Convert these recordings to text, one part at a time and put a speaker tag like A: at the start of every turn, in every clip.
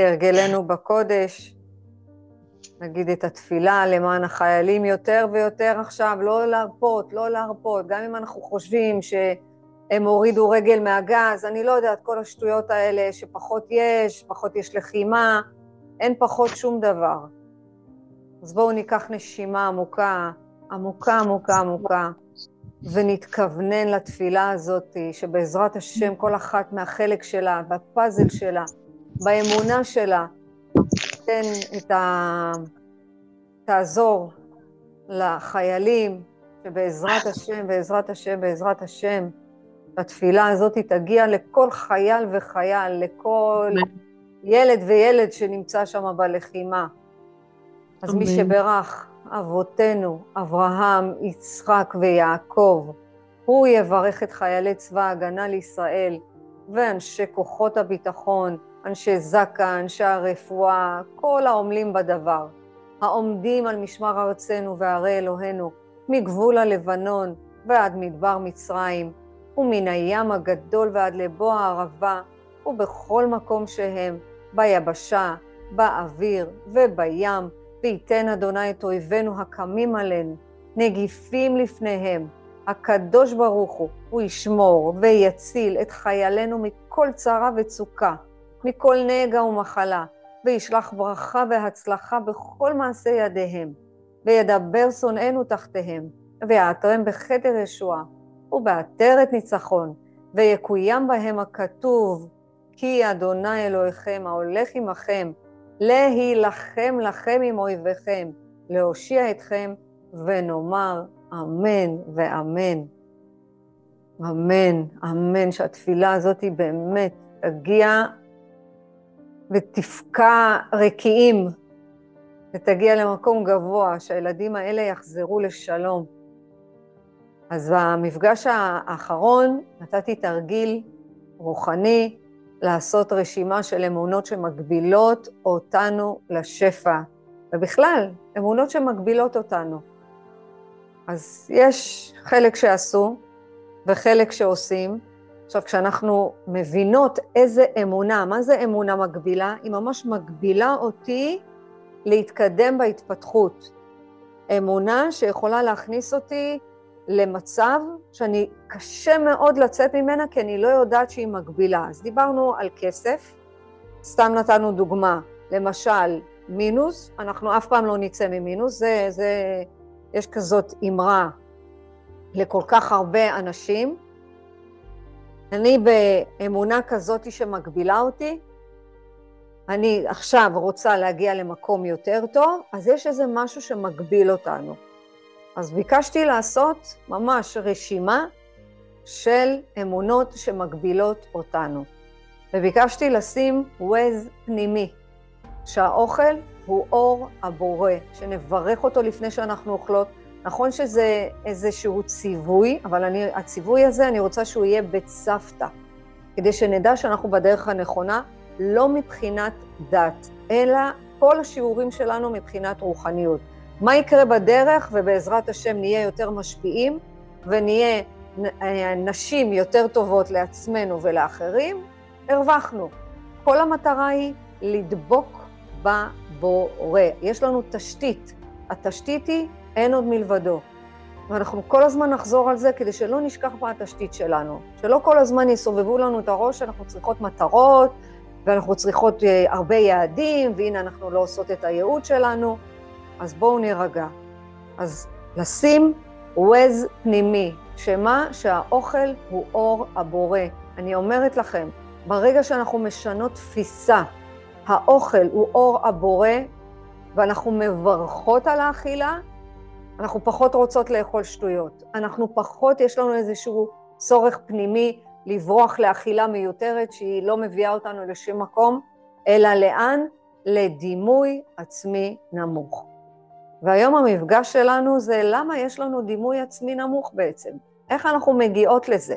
A: הרגלנו בקודש, נגיד את התפילה למען החיילים יותר ויותר עכשיו, לא להרפות, לא להרפות, גם אם אנחנו חושבים שהם הורידו רגל מהגז, אני לא יודעת, כל השטויות האלה שפחות יש, פחות יש לחימה, אין פחות שום דבר. אז בואו ניקח נשימה עמוקה, עמוקה, עמוקה, עמוקה, ונתכוונן לתפילה הזאת, שבעזרת השם כל אחת מהחלק שלה, בפאזל שלה, באמונה שלה, תן את ה... תעזור לחיילים, שבעזרת השם, בעזרת השם, בעזרת השם, התפילה הזאת תגיע לכל חייל וחייל, לכל ילד וילד שנמצא שם בלחימה. אז מי שברך, אבותינו, אברהם, יצחק ויעקב, הוא יברך את חיילי צבא ההגנה לישראל ואנשי כוחות הביטחון, אנשי זק"א, אנשי הרפואה, כל העמלים בדבר, העומדים על משמר ארצנו וערי אלוהינו, מגבול הלבנון ועד מדבר מצרים, ומן הים הגדול ועד לבוא הערבה, ובכל מקום שהם, ביבשה, באוויר ובים, וייתן אדוני את אויבינו הקמים עלינו, נגיפים לפניהם. הקדוש ברוך הוא, הוא ישמור ויציל את חיילינו מכל צרה וצוקה, מכל נגע ומחלה, וישלח ברכה והצלחה בכל מעשה ידיהם, וידבר שונאינו תחתיהם, ויעטרם בכתר ישועה, ובעטרת ניצחון, ויקוים בהם הכתוב, כי אדוני אלוהיכם ההולך עמכם, להילחם לכם עם אויביכם, להושיע אתכם, ונאמר אמן ואמן. אמן, אמן, שהתפילה הזאת היא באמת תגיע ותפקע רקיעים ותגיע למקום גבוה, שהילדים האלה יחזרו לשלום. אז במפגש האחרון נתתי תרגיל רוחני לעשות רשימה של אמונות שמגבילות אותנו לשפע, ובכלל, אמונות שמגבילות אותנו. אז יש חלק שעשו וחלק שעושים. עכשיו, כשאנחנו מבינות איזה אמונה, מה זה אמונה מגבילה? היא ממש מגבילה אותי להתקדם בהתפתחות. אמונה שיכולה להכניס אותי למצב שאני, קשה מאוד לצאת ממנה, כי אני לא יודעת שהיא מגבילה. אז דיברנו על כסף, סתם נתנו דוגמה, למשל, מינוס, אנחנו אף פעם לא נצא ממינוס, זה, זה, יש כזאת אמרה לכל כך הרבה אנשים. אני באמונה כזאת שמגבילה אותי, אני עכשיו רוצה להגיע למקום יותר טוב, אז יש איזה משהו שמגביל אותנו. אז ביקשתי לעשות ממש רשימה של אמונות שמגבילות אותנו. וביקשתי לשים ווייז פנימי, שהאוכל הוא אור הבורא, שנברך אותו לפני שאנחנו אוכלות. נכון שזה איזשהו ציווי, אבל אני, הציווי הזה, אני רוצה שהוא יהיה בית סבתא, כדי שנדע שאנחנו בדרך הנכונה, לא מבחינת דת, אלא כל השיעורים שלנו מבחינת רוחניות. מה יקרה בדרך, ובעזרת השם נהיה יותר משפיעים, ונהיה נשים יותר טובות לעצמנו ולאחרים, הרווחנו. כל המטרה היא לדבוק בבורא. יש לנו תשתית, התשתית היא אין עוד מלבדו. ואנחנו כל הזמן נחזור על זה כדי שלא נשכח מה התשתית שלנו. שלא כל הזמן יסובבו לנו את הראש, אנחנו צריכות מטרות, ואנחנו צריכות אה, הרבה יעדים, והנה אנחנו לא עושות את הייעוד שלנו. אז בואו נירגע. אז לשים ווז פנימי, שמה? שהאוכל הוא אור הבורא. אני אומרת לכם, ברגע שאנחנו משנות תפיסה, האוכל הוא אור הבורא, ואנחנו מברכות על האכילה, אנחנו פחות רוצות לאכול שטויות. אנחנו פחות, יש לנו איזשהו צורך פנימי לברוח לאכילה מיותרת שהיא לא מביאה אותנו לשום מקום, אלא לאן? לדימוי עצמי נמוך. והיום המפגש שלנו זה למה יש לנו דימוי עצמי נמוך בעצם? איך אנחנו מגיעות לזה?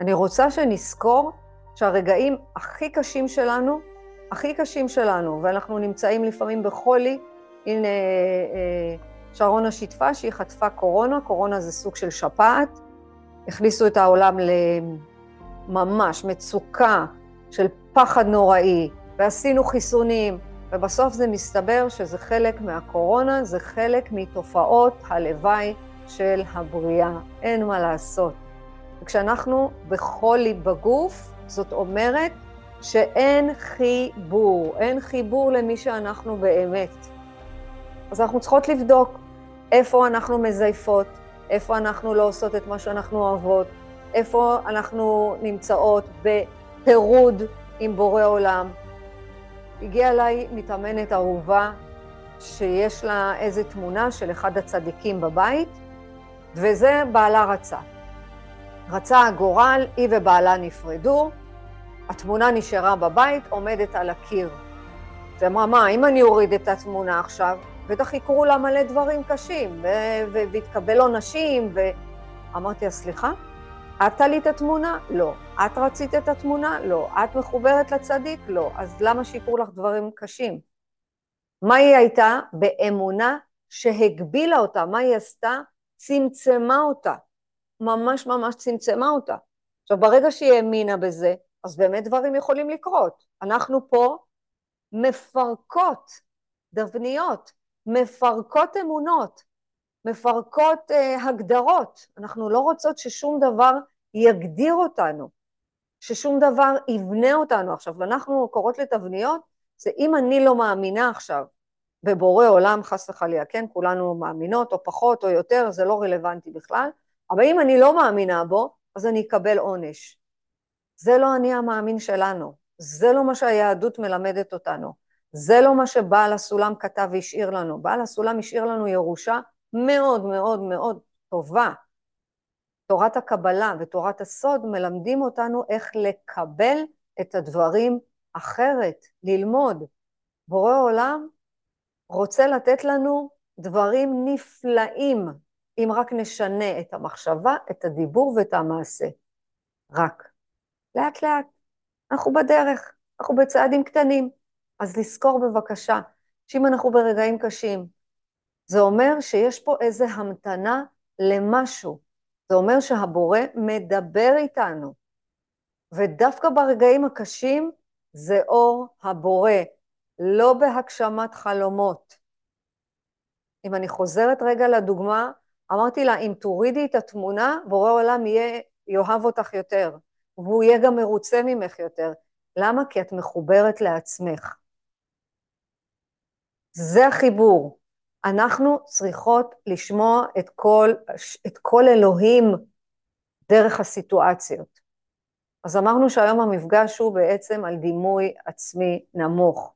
A: אני רוצה שנזכור שהרגעים הכי קשים שלנו, הכי קשים שלנו, ואנחנו נמצאים לפעמים בחולי, הנה אה, שרונה שיתפה שהיא חטפה קורונה, קורונה זה סוג של שפעת, הכניסו את העולם לממש מצוקה של פחד נוראי, ועשינו חיסונים, ובסוף זה מסתבר שזה חלק מהקורונה, זה חלק מתופעות הלוואי של הבריאה. אין מה לעשות. וכשאנחנו בחולי בגוף, זאת אומרת שאין חיבור, אין חיבור למי שאנחנו באמת. אז אנחנו צריכות לבדוק איפה אנחנו מזייפות, איפה אנחנו לא עושות את מה שאנחנו אוהבות, איפה אנחנו נמצאות בפירוד עם בורא עולם. הגיעה אליי מתאמנת אהובה שיש לה איזו תמונה של אחד הצדיקים בבית, וזה בעלה רצה. רצה הגורל, היא ובעלה נפרדו, התמונה נשארה בבית, עומדת על הקיר. אז אמרה, מה, אם אני אוריד את התמונה עכשיו, בטח יקרו לה מלא דברים קשים, ויתקבל עונשים, ואמרתי לה, סליחה? את תלית את התמונה? לא. את רצית את התמונה? לא. את מחוברת לצדיק? לא. אז למה שיקרו לך דברים קשים? מה היא הייתה? באמונה שהגבילה אותה. מה היא עשתה? צמצמה אותה. ממש ממש צמצמה אותה. עכשיו, ברגע שהיא האמינה בזה, אז באמת דברים יכולים לקרות. אנחנו פה מפרקות דבניות, מפרקות אמונות, מפרקות אה, הגדרות. אנחנו לא רוצות ששום דבר יגדיר אותנו, ששום דבר יבנה אותנו. עכשיו, אנחנו קוראות לתבניות, זה אם אני לא מאמינה עכשיו בבורא עולם, חס וחלילה, כן? כולנו מאמינות, או פחות או יותר, זה לא רלוונטי בכלל, אבל אם אני לא מאמינה בו, אז אני אקבל עונש. זה לא אני המאמין שלנו, זה לא מה שהיהדות מלמדת אותנו, זה לא מה שבעל הסולם כתב והשאיר לנו. בעל הסולם השאיר לנו ירושה מאוד מאוד מאוד טובה. תורת הקבלה ותורת הסוד מלמדים אותנו איך לקבל את הדברים אחרת, ללמוד. בורא עולם רוצה לתת לנו דברים נפלאים, אם רק נשנה את המחשבה, את הדיבור ואת המעשה. רק. לאט לאט. אנחנו בדרך, אנחנו בצעדים קטנים. אז לזכור בבקשה, שאם אנחנו ברגעים קשים, זה אומר שיש פה איזו המתנה למשהו. זה אומר שהבורא מדבר איתנו. ודווקא ברגעים הקשים זה אור הבורא, לא בהגשמת חלומות. אם אני חוזרת רגע לדוגמה, אמרתי לה, אם תורידי את התמונה, בורא עולם יהיה, יאהב אותך יותר. והוא יהיה גם מרוצה ממך יותר. למה? כי את מחוברת לעצמך. זה החיבור. אנחנו צריכות לשמוע את כל, את כל אלוהים דרך הסיטואציות. אז אמרנו שהיום המפגש הוא בעצם על דימוי עצמי נמוך.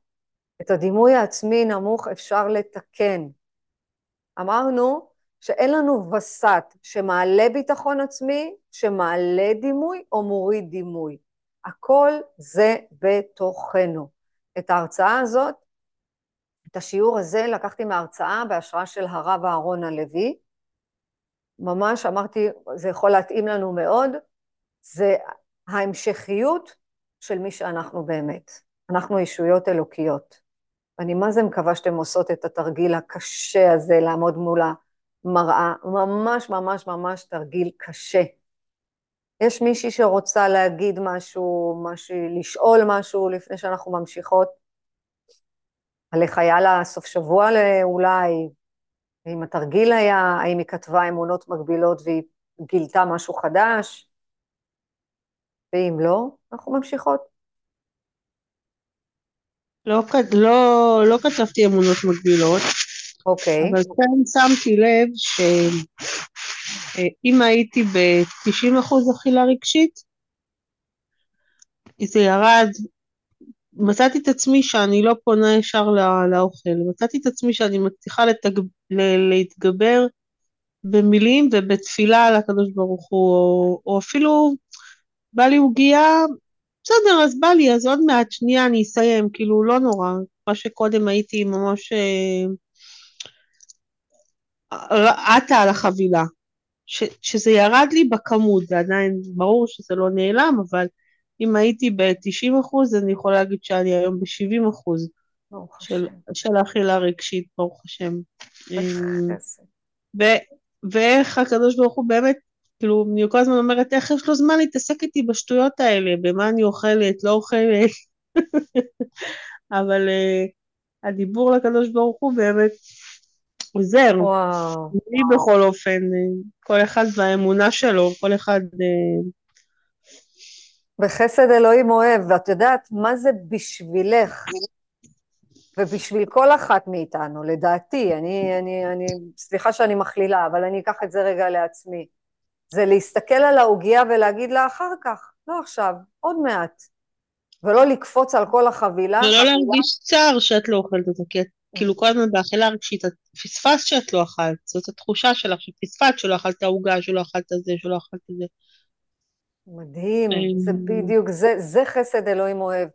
A: את הדימוי העצמי נמוך אפשר לתקן. אמרנו שאין לנו וסת שמעלה ביטחון עצמי, שמעלה דימוי או מוריד דימוי. הכל זה בתוכנו. את ההרצאה הזאת, את השיעור הזה לקחתי מההרצאה בהשראה של הרב אהרון הלוי. ממש אמרתי, זה יכול להתאים לנו מאוד, זה ההמשכיות של מי שאנחנו באמת. אנחנו ישויות אלוקיות. אני מה זה מקווה שאתם עושות את התרגיל הקשה הזה לעמוד מול מראה, ממש ממש ממש תרגיל קשה. יש מישהי שרוצה להגיד משהו, משהו, לשאול משהו לפני שאנחנו ממשיכות? על איך היה לה סוף שבוע אולי, אם התרגיל היה, האם היא כתבה אמונות מגבילות והיא גילתה משהו חדש, ואם לא, אנחנו ממשיכות.
B: לא, לא, לא כתבתי אמונות מגבילות.
A: אוקיי.
B: אבל כן שמתי לב שאם הייתי ב-90% אכילה רגשית, זה ירד, מצאתי את עצמי שאני לא פונה ישר לא, לאוכל, מצאתי את עצמי שאני מצליחה לתג... להתגבר במילים ובתפילה על הקדוש ברוך הוא, או, או אפילו בא לי עוגייה, בסדר, אז בא לי, אז עוד מעט, שנייה, אני אסיים, כאילו, לא נורא. מה שקודם הייתי ממש אה, עטה על החבילה. ש, שזה ירד לי בכמות, זה עדיין ברור שזה לא נעלם, אבל אם הייתי ב-90 אחוז, אני יכולה להגיד שאני היום ב-70 אחוז של, של אכילה רגשית, ברוך השם. אמ, ו, ואיך הקדוש ברוך הוא באמת, כאילו, אני כל הזמן אומרת, איך יש לו זמן להתעסק איתי בשטויות האלה, במה אני אוכלת, לא אוכלת. אבל uh, הדיבור לקדוש ברוך הוא באמת עוזר.
A: וואו.
B: לי בכל אופן, uh, כל אחד והאמונה שלו, כל אחד... Uh...
A: בחסד אלוהים אוהב, ואת יודעת מה זה בשבילך ובשביל כל אחת מאיתנו, לדעתי, אני, אני, אני, סליחה שאני מכלילה, אבל אני אקח את זה רגע לעצמי. זה להסתכל על העוגייה ולהגיד לה אחר כך, לא עכשיו, עוד מעט. ולא לקפוץ על כל החבילה.
B: ולא להרגיש צער שאת לא אוכלת אותה, כי את כאילו כל הזמן באכילה רגשית, את פספסת שאת לא אכלת, זאת התחושה שלך שפספסת שלא אכלת עוגה, שלא אכלת זה, שלא אכלת זה.
A: מדהים, זה בדיוק, זה, זה חסד אלוהים אוהב.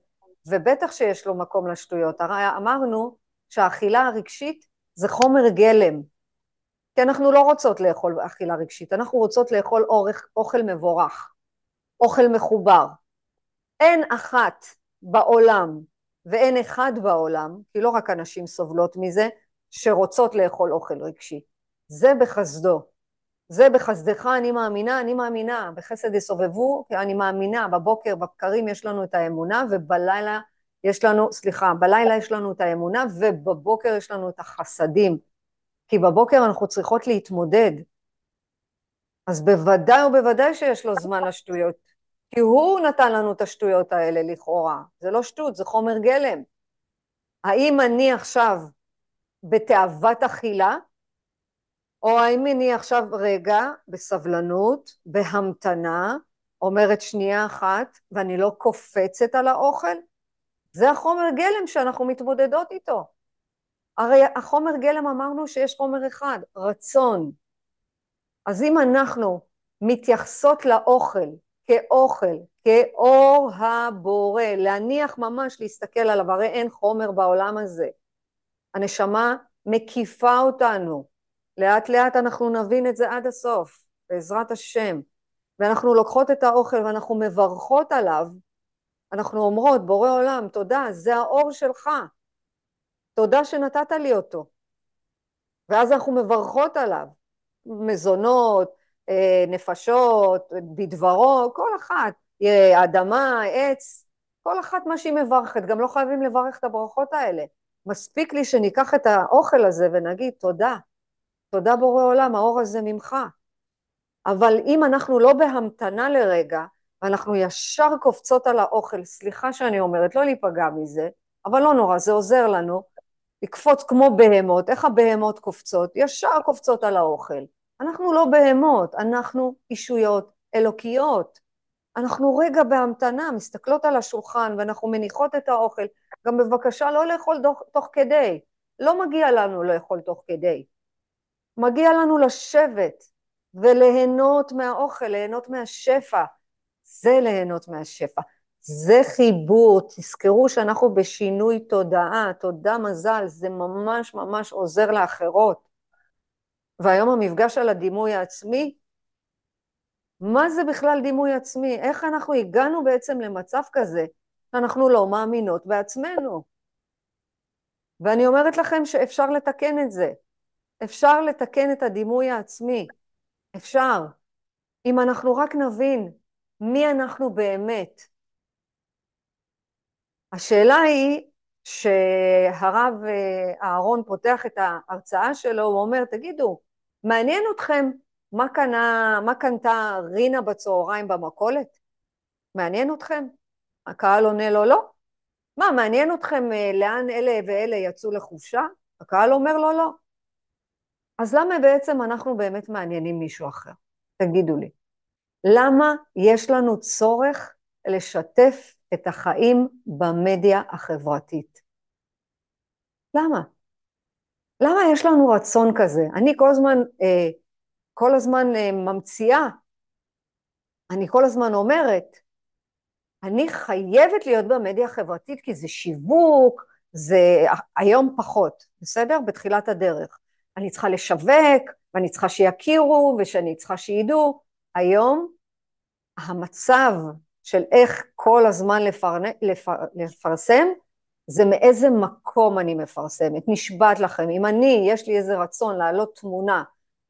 A: ובטח שיש לו מקום לשטויות. הרי אמרנו שהאכילה הרגשית זה חומר גלם. כי אנחנו לא רוצות לאכול אכילה רגשית, אנחנו רוצות לאכול אורך, אוכל מבורך, אוכל מחובר. אין אחת בעולם ואין אחד בעולם, כי לא רק הנשים סובלות מזה, שרוצות לאכול אוכל רגשי. זה בחסדו. זה בחסדך אני מאמינה, אני מאמינה, בחסד יסובבו, אני מאמינה, בבוקר, בבקרים יש לנו את האמונה, ובלילה יש לנו, סליחה, בלילה יש לנו את האמונה, ובבוקר יש לנו את החסדים. כי בבוקר אנחנו צריכות להתמודד. אז בוודאי ובוודאי שיש לו זמן לשטויות, כי הוא נתן לנו את השטויות האלה לכאורה. זה לא שטות, זה חומר גלם. האם אני עכשיו בתאוות אכילה, או האם אני עכשיו רגע בסבלנות, בהמתנה, אומרת שנייה אחת, ואני לא קופצת על האוכל? זה החומר גלם שאנחנו מתמודדות איתו. הרי החומר גלם אמרנו שיש חומר אחד, רצון. אז אם אנחנו מתייחסות לאוכל כאוכל, כאור הבורא, להניח ממש להסתכל עליו, הרי אין חומר בעולם הזה. הנשמה מקיפה אותנו, לאט לאט אנחנו נבין את זה עד הסוף, בעזרת השם. ואנחנו לוקחות את האוכל ואנחנו מברכות עליו, אנחנו אומרות, בורא עולם, תודה, זה האור שלך. תודה שנתת לי אותו. ואז אנחנו מברכות עליו. מזונות, אה, נפשות, בדברו, כל אחת, אדמה, עץ, כל אחת מה שהיא מברכת, גם לא חייבים לברך את הברכות האלה. מספיק לי שניקח את האוכל הזה ונגיד תודה, תודה בורא עולם, האור הזה ממך. אבל אם אנחנו לא בהמתנה לרגע, ואנחנו ישר קופצות על האוכל, סליחה שאני אומרת, לא להיפגע מזה, אבל לא נורא, זה עוזר לנו, לקפוץ כמו בהמות, איך הבהמות קופצות? ישר קופצות על האוכל. אנחנו לא בהמות, אנחנו אישויות אלוקיות. אנחנו רגע בהמתנה, מסתכלות על השולחן ואנחנו מניחות את האוכל. גם בבקשה לא לאכול תוך, תוך כדי. לא מגיע לנו לאכול תוך כדי. מגיע לנו לשבת וליהנות מהאוכל, ליהנות מהשפע. זה ליהנות מהשפע. זה חיבור, תזכרו שאנחנו בשינוי תודעה, תודה מזל, זה ממש ממש עוזר לאחרות. והיום המפגש על הדימוי העצמי, מה זה בכלל דימוי עצמי? איך אנחנו הגענו בעצם למצב כזה שאנחנו לא מאמינות בעצמנו? ואני אומרת לכם שאפשר לתקן את זה. אפשר לתקן את הדימוי העצמי. אפשר. אם אנחנו רק נבין מי אנחנו באמת. השאלה היא שהרב אה, אהרון פותח את ההרצאה שלו, הוא אומר, תגידו, מעניין אתכם מה, קנה, מה קנתה רינה בצהריים במכולת? מעניין אתכם? הקהל עונה לו לא. מה, מעניין אתכם אה, לאן אלה ואלה יצאו לחופשה? הקהל אומר לו לא. אז למה בעצם אנחנו באמת מעניינים מישהו אחר? תגידו לי. למה יש לנו צורך לשתף את החיים במדיה החברתית? למה? למה יש לנו רצון כזה? אני כל הזמן, אה, כל הזמן אה, ממציאה, אני כל הזמן אומרת, אני חייבת להיות במדיה החברתית כי זה שיווק, זה היום פחות, בסדר? בתחילת הדרך. אני צריכה לשווק, ואני צריכה שיכירו, ושאני צריכה שידעו. היום המצב של איך כל הזמן לפרנ... לפר... לפרסם, זה מאיזה מקום אני מפרסמת. נשבעת לכם, אם אני, יש לי איזה רצון להעלות תמונה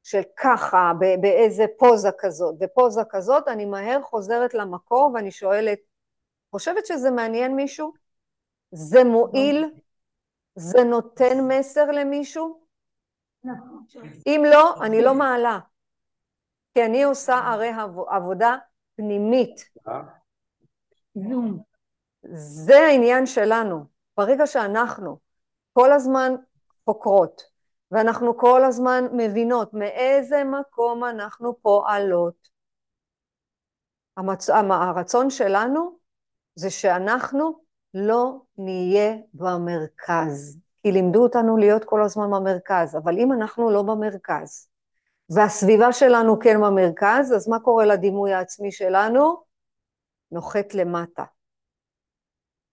A: של ככה, באיזה פוזה כזאת, בפוזה כזאת, אני מהר חוזרת למקור ואני שואלת, חושבת שזה מעניין מישהו? זה מועיל? זה נותן מסר למישהו? אם לא, אני לא מעלה. כי אני עושה הרי עבודה פנימית. זה העניין שלנו. ברגע שאנחנו כל הזמן חוקרות, ואנחנו כל הזמן מבינות מאיזה מקום אנחנו פועלות, המצ... הרצון שלנו זה שאנחנו לא נהיה במרכז. כי לימדו אותנו להיות כל הזמן במרכז, אבל אם אנחנו לא במרכז, והסביבה שלנו כן במרכז, אז מה קורה לדימוי העצמי שלנו? נוחת למטה.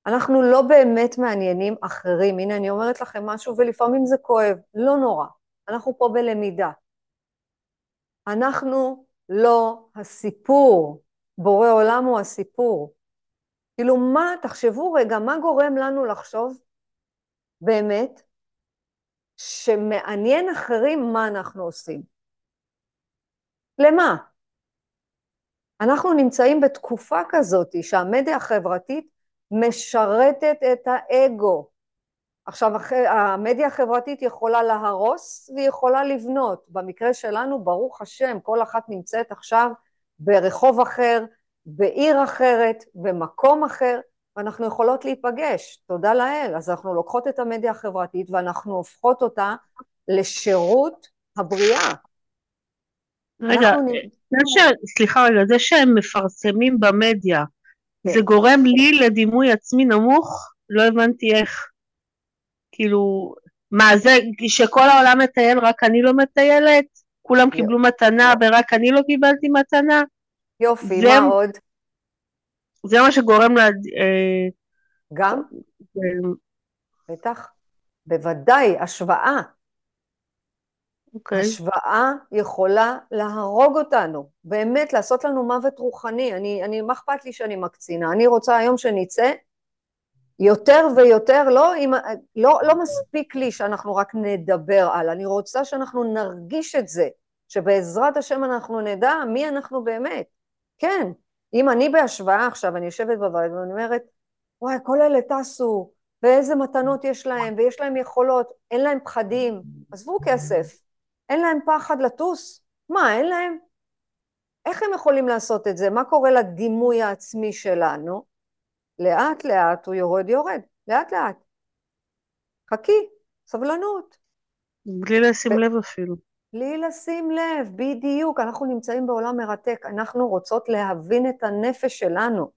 A: אנחנו לא באמת מעניינים אחרים. הנה, אני אומרת לכם משהו, ולפעמים זה כואב, לא נורא. אנחנו פה בלמידה. אנחנו לא הסיפור. בורא עולם הוא הסיפור. כאילו, מה, תחשבו רגע, מה גורם לנו לחשוב באמת שמעניין אחרים מה אנחנו עושים? למה? אנחנו נמצאים בתקופה כזאת שהמדיה החברתית משרתת את האגו. עכשיו, המדיה החברתית יכולה להרוס והיא יכולה לבנות. במקרה שלנו, ברוך השם, כל אחת נמצאת עכשיו ברחוב אחר, בעיר אחרת, במקום אחר, ואנחנו יכולות להיפגש, תודה לאל. אז אנחנו לוקחות את המדיה החברתית ואנחנו הופכות אותה לשירות הבריאה.
B: רגע, אנחנו... ש... סליחה רגע, זה שהם מפרסמים במדיה, כן. זה גורם לי לדימוי עצמי נמוך? לא הבנתי איך. כאילו, מה זה, שכל העולם מטייל, רק אני לא מטיילת? כולם קיבלו מתנה ורק אני לא קיבלתי מתנה?
A: יופי, זה, מה עוד?
B: זה מה שגורם לה...
A: אה, גם? אה, בטח, בוודאי, השוואה. Okay. אוקיי. השוואה יכולה להרוג אותנו, באמת לעשות לנו מוות רוחני. אני, אני, מה אכפת לי שאני מקצינה? אני רוצה היום שנצא יותר ויותר, לא, אם, לא, לא מספיק לי שאנחנו רק נדבר על, אני רוצה שאנחנו נרגיש את זה, שבעזרת השם אנחנו נדע מי אנחנו באמת. כן, אם אני בהשוואה עכשיו, אני יושבת בבית ואני אומרת, וואי, כל אלה טסו, ואיזה מתנות יש להם, ויש להם יכולות, אין להם פחדים, עזבו כסף, אין להם פחד לטוס? מה, אין להם? איך הם יכולים לעשות את זה? מה קורה לדימוי העצמי שלנו? לאט לאט הוא יורד יורד, לאט לאט. חכי, סבלנות.
B: בלי לשים ו... לב אפילו.
A: בלי לשים לב, בדיוק. אנחנו נמצאים בעולם מרתק, אנחנו רוצות להבין את הנפש שלנו.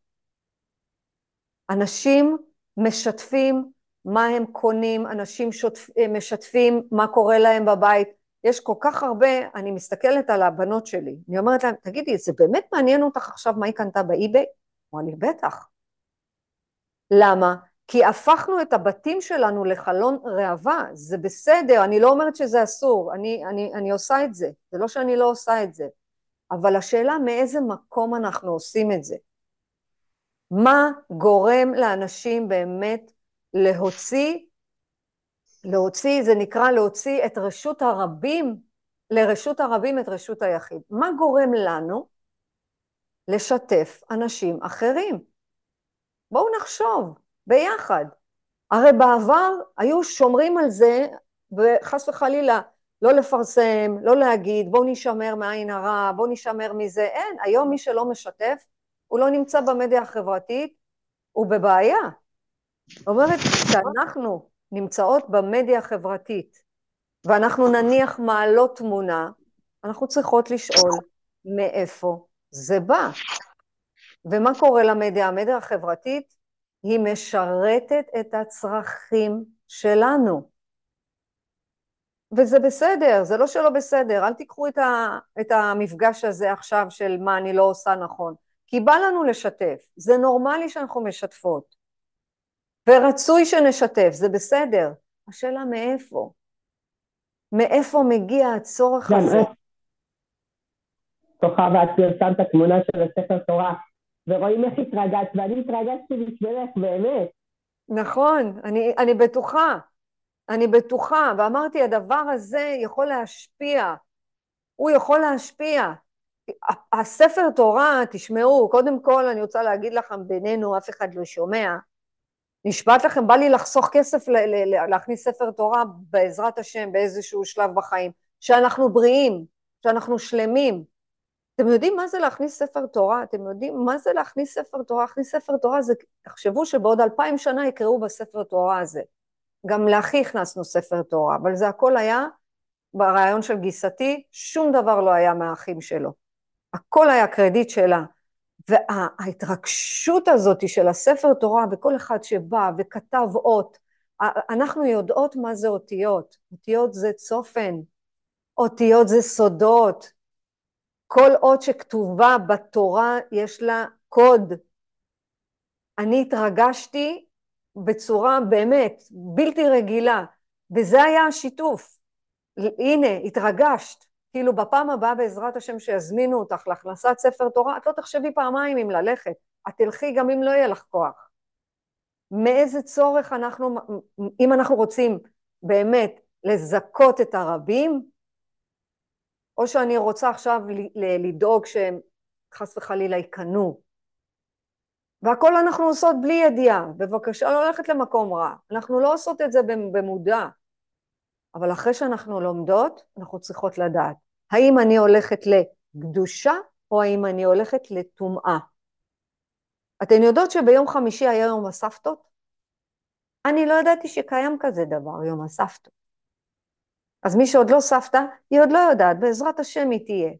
A: אנשים משתפים מה הם קונים, אנשים שוטפ... משתפים מה קורה להם בבית. יש כל כך הרבה, אני מסתכלת על הבנות שלי, אני אומרת להן, תגידי, זה באמת מעניין אותך עכשיו מה היא קנתה באי-ביי? אמרה לי, בטח. למה? כי הפכנו את הבתים שלנו לחלון ראווה, זה בסדר, אני לא אומרת שזה אסור, אני, אני, אני עושה את זה, זה לא שאני לא עושה את זה, אבל השאלה מאיזה מקום אנחנו עושים את זה. מה גורם לאנשים באמת להוציא להוציא, זה נקרא להוציא את רשות הרבים, לרשות הרבים את רשות היחיד. מה גורם לנו לשתף אנשים אחרים? בואו נחשוב ביחד. הרי בעבר היו שומרים על זה, וחס וחלילה, לא לפרסם, לא להגיד, בואו נשמר מעין הרע, בואו נשמר מזה, אין. היום מי שלא משתף, הוא לא נמצא במדיה החברתית, הוא בבעיה. זאת אומרת, כשאנחנו נמצאות במדיה החברתית ואנחנו נניח מעלות תמונה, אנחנו צריכות לשאול מאיפה זה בא. ומה קורה למדיה? המדיה החברתית היא משרתת את הצרכים שלנו. וזה בסדר, זה לא שלא בסדר, אל תיקחו את, ה, את המפגש הזה עכשיו של מה אני לא עושה נכון, כי בא לנו לשתף, זה נורמלי שאנחנו משתפות. ורצוי שנשתף, זה בסדר. השאלה מאיפה? מאיפה מגיע הצורך כן, הזה?
C: כוכב, ואת פרסמת תמונה של הספר תורה, ורואים איך התרגשת, ואני התרגשתי בשבילך, באמת.
A: נכון, אני, אני בטוחה, אני בטוחה, ואמרתי, הדבר הזה יכול להשפיע, הוא יכול להשפיע. הספר תורה, תשמעו, קודם כל אני רוצה להגיד לכם בינינו, אף אחד לא שומע, נשבעת לכם, בא לי לחסוך כסף להכניס ספר תורה בעזרת השם באיזשהו שלב בחיים, שאנחנו בריאים, שאנחנו שלמים. אתם יודעים מה זה להכניס ספר תורה? אתם יודעים מה זה להכניס ספר תורה? להכניס ספר תורה זה, תחשבו שבעוד אלפיים שנה יקראו בספר תורה הזה. גם לאחי הכנסנו ספר תורה, אבל זה הכל היה ברעיון של גיסתי, שום דבר לא היה מהאחים שלו. הכל היה קרדיט שלה. וההתרגשות הזאת של הספר תורה וכל אחד שבא וכתב אות, אנחנו יודעות מה זה אותיות. אותיות זה צופן, אותיות זה סודות. כל אות שכתובה בתורה יש לה קוד. אני התרגשתי בצורה באמת בלתי רגילה, וזה היה השיתוף. הנה, התרגשת. כאילו בפעם הבאה בעזרת השם שיזמינו אותך להכנסת ספר תורה, את לא תחשבי פעמיים אם ללכת, את תלכי גם אם לא יהיה לך כוח. מאיזה צורך אנחנו, אם אנחנו רוצים באמת לזכות את הרבים, או שאני רוצה עכשיו לדאוג שהם חס וחלילה יקנו. והכל אנחנו עושות בלי ידיעה, בבקשה לא ללכת למקום רע, אנחנו לא עושות את זה במודע, אבל אחרי שאנחנו לומדות, אנחנו צריכות לדעת, האם אני הולכת לקדושה או האם אני הולכת לטומאה. אתן יודעות שביום חמישי היה יום הסבתות? אני לא ידעתי שקיים כזה דבר, יום הסבתות. אז מי שעוד לא סבתא, היא עוד לא יודעת, בעזרת השם היא תהיה.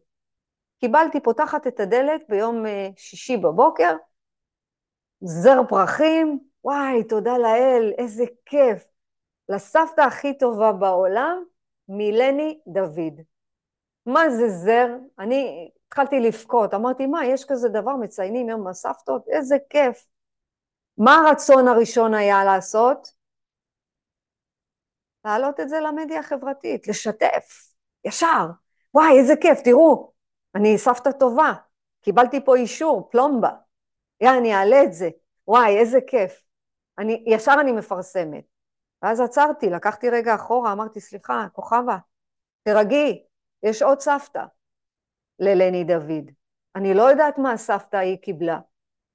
A: קיבלתי, פותחת את הדלת ביום אה, שישי בבוקר, זר פרחים, וואי, תודה לאל, איזה כיף. לסבתא הכי טובה בעולם, מילני דוד. מה זה זר? אני התחלתי לבכות, אמרתי, מה, יש כזה דבר, מציינים יום הסבתות? איזה כיף. מה הרצון הראשון היה לעשות? להעלות את זה למדיה החברתית, לשתף, ישר. וואי, איזה כיף, תראו, אני סבתא טובה, קיבלתי פה אישור, פלומבה. יאללה, אני אעלה את זה. וואי, איזה כיף. אני, ישר אני מפרסמת. ואז עצרתי, לקחתי רגע אחורה, אמרתי, סליחה, כוכבה, תרגי, יש עוד סבתא ללני דוד. אני לא יודעת מה הסבתא ההיא קיבלה.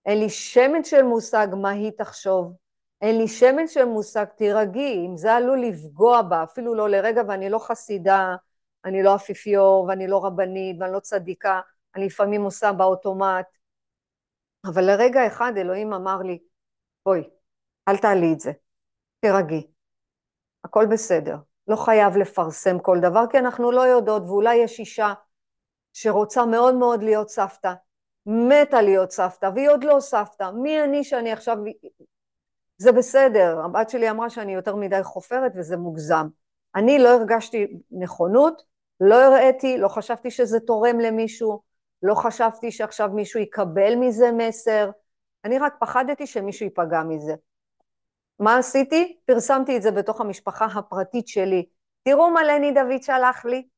A: אין לי שמץ של מושג מה היא תחשוב. אין לי שמץ של מושג, תירגעי, אם זה עלול לפגוע בה, אפילו לא לרגע, ואני לא חסידה, אני לא אפיפיור, ואני לא רבנית, ואני לא צדיקה, אני לפעמים עושה באוטומט. אבל לרגע אחד אלוהים אמר לי, בואי, אל תעלי את זה, תירגעי, הכל בסדר. לא חייב לפרסם כל דבר, כי אנחנו לא יודעות, ואולי יש אישה שרוצה מאוד מאוד להיות סבתא, מתה להיות סבתא, והיא עוד לא סבתא. מי אני שאני עכשיו... זה בסדר, הבת שלי אמרה שאני יותר מדי חופרת וזה מוגזם. אני לא הרגשתי נכונות, לא הראיתי, לא חשבתי שזה תורם למישהו, לא חשבתי שעכשיו מישהו יקבל מזה מסר, אני רק פחדתי שמישהו ייפגע מזה. מה עשיתי? פרסמתי את זה בתוך המשפחה הפרטית שלי. תראו מה לני דוד שלח לי.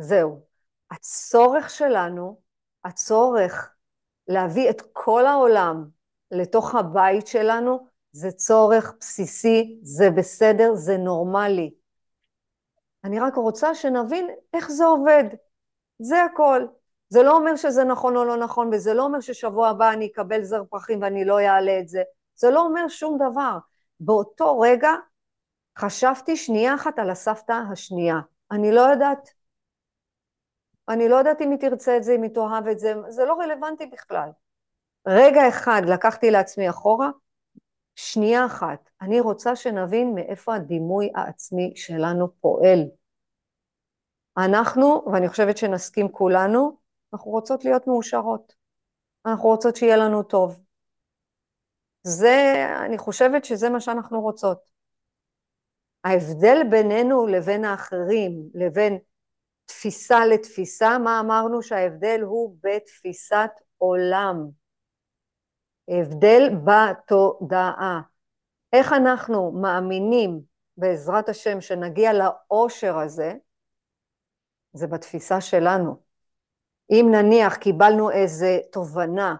A: זהו. הצורך שלנו, הצורך להביא את כל העולם לתוך הבית שלנו, זה צורך בסיסי, זה בסדר, זה נורמלי. אני רק רוצה שנבין איך זה עובד. זה הכל. זה לא אומר שזה נכון או לא נכון, וזה לא אומר ששבוע הבא אני אקבל זר פרחים ואני לא אעלה את זה. זה לא אומר שום דבר. באותו רגע חשבתי שנייה אחת על הסבתא השנייה. אני לא יודעת. אני לא יודעת אם היא תרצה את זה, אם היא תאהב את זה, זה לא רלוונטי בכלל. רגע אחד לקחתי לעצמי אחורה, שנייה אחת, אני רוצה שנבין מאיפה הדימוי העצמי שלנו פועל. אנחנו, ואני חושבת שנסכים כולנו, אנחנו רוצות להיות מאושרות. אנחנו רוצות שיהיה לנו טוב. זה, אני חושבת שזה מה שאנחנו רוצות. ההבדל בינינו לבין האחרים, לבין תפיסה לתפיסה, מה אמרנו שההבדל הוא בתפיסת עולם. הבדל בתודעה. איך אנחנו מאמינים בעזרת השם שנגיע לאושר הזה, זה בתפיסה שלנו. אם נניח קיבלנו איזה תובנה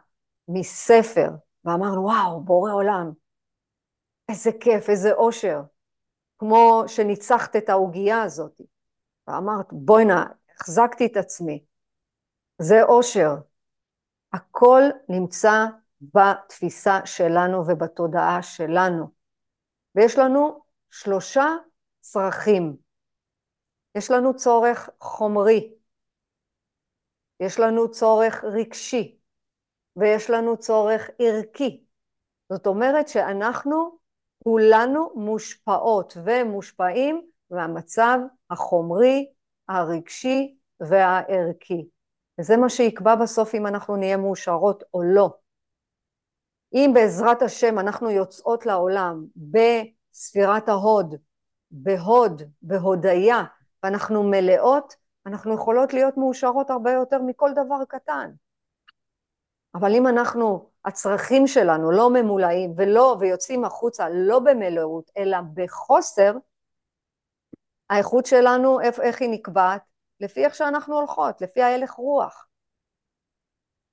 A: מספר ואמרנו, וואו, בורא עולם, איזה כיף, איזה אושר. כמו שניצחת את העוגייה הזאת, ואמרת, בואי נא, החזקתי את עצמי. זה אושר. הכל נמצא בתפיסה שלנו ובתודעה שלנו. ויש לנו שלושה צרכים. יש לנו צורך חומרי, יש לנו צורך רגשי, ויש לנו צורך ערכי. זאת אומרת שאנחנו כולנו מושפעות ומושפעים מהמצב החומרי, הרגשי והערכי. וזה מה שיקבע בסוף אם אנחנו נהיה מאושרות או לא. אם בעזרת השם אנחנו יוצאות לעולם בספירת ההוד, בהוד, בהודיה, ואנחנו מלאות, אנחנו יכולות להיות מאושרות הרבה יותר מכל דבר קטן. אבל אם אנחנו, הצרכים שלנו לא ממולאים ולא, ויוצאים החוצה לא במלאות, אלא בחוסר, האיכות שלנו, איך היא נקבעת? לפי איך שאנחנו הולכות, לפי ההלך רוח.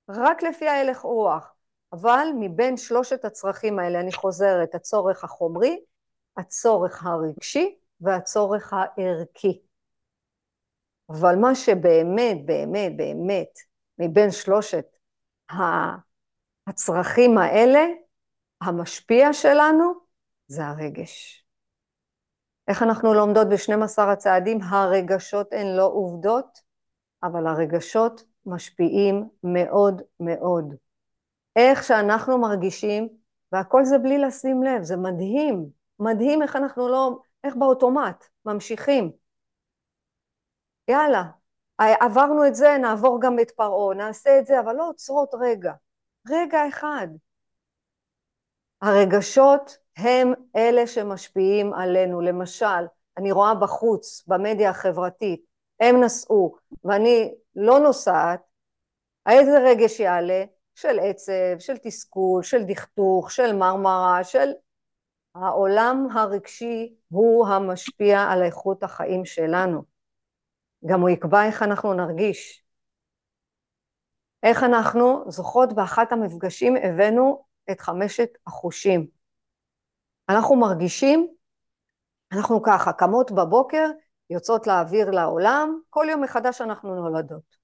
A: רק לפי ההלך רוח. אבל מבין שלושת הצרכים האלה, אני חוזרת, הצורך החומרי, הצורך הרגשי והצורך הערכי. אבל מה שבאמת, באמת, באמת, מבין שלושת הצרכים האלה, המשפיע שלנו זה הרגש. איך אנחנו לומדות ב-12 הצעדים? הרגשות הן לא עובדות, אבל הרגשות משפיעים מאוד מאוד. איך שאנחנו מרגישים, והכל זה בלי לשים לב, זה מדהים, מדהים איך אנחנו לא, איך באוטומט, ממשיכים. יאללה, עברנו את זה, נעבור גם את פרעה, נעשה את זה, אבל לא עוצרות רגע, רגע אחד. הרגשות הם אלה שמשפיעים עלינו. למשל, אני רואה בחוץ, במדיה החברתית, הם נסעו ואני לא נוסעת, איזה רגש יעלה? של עצב, של תסכול, של דכדוך, של מרמרה, של... העולם הרגשי הוא המשפיע על איכות החיים שלנו. גם הוא יקבע איך אנחנו נרגיש. איך אנחנו, זוכרות באחת המפגשים הבאנו את חמשת החושים. אנחנו מרגישים, אנחנו ככה, קמות בבוקר, יוצאות לאוויר לעולם, כל יום מחדש אנחנו נולדות.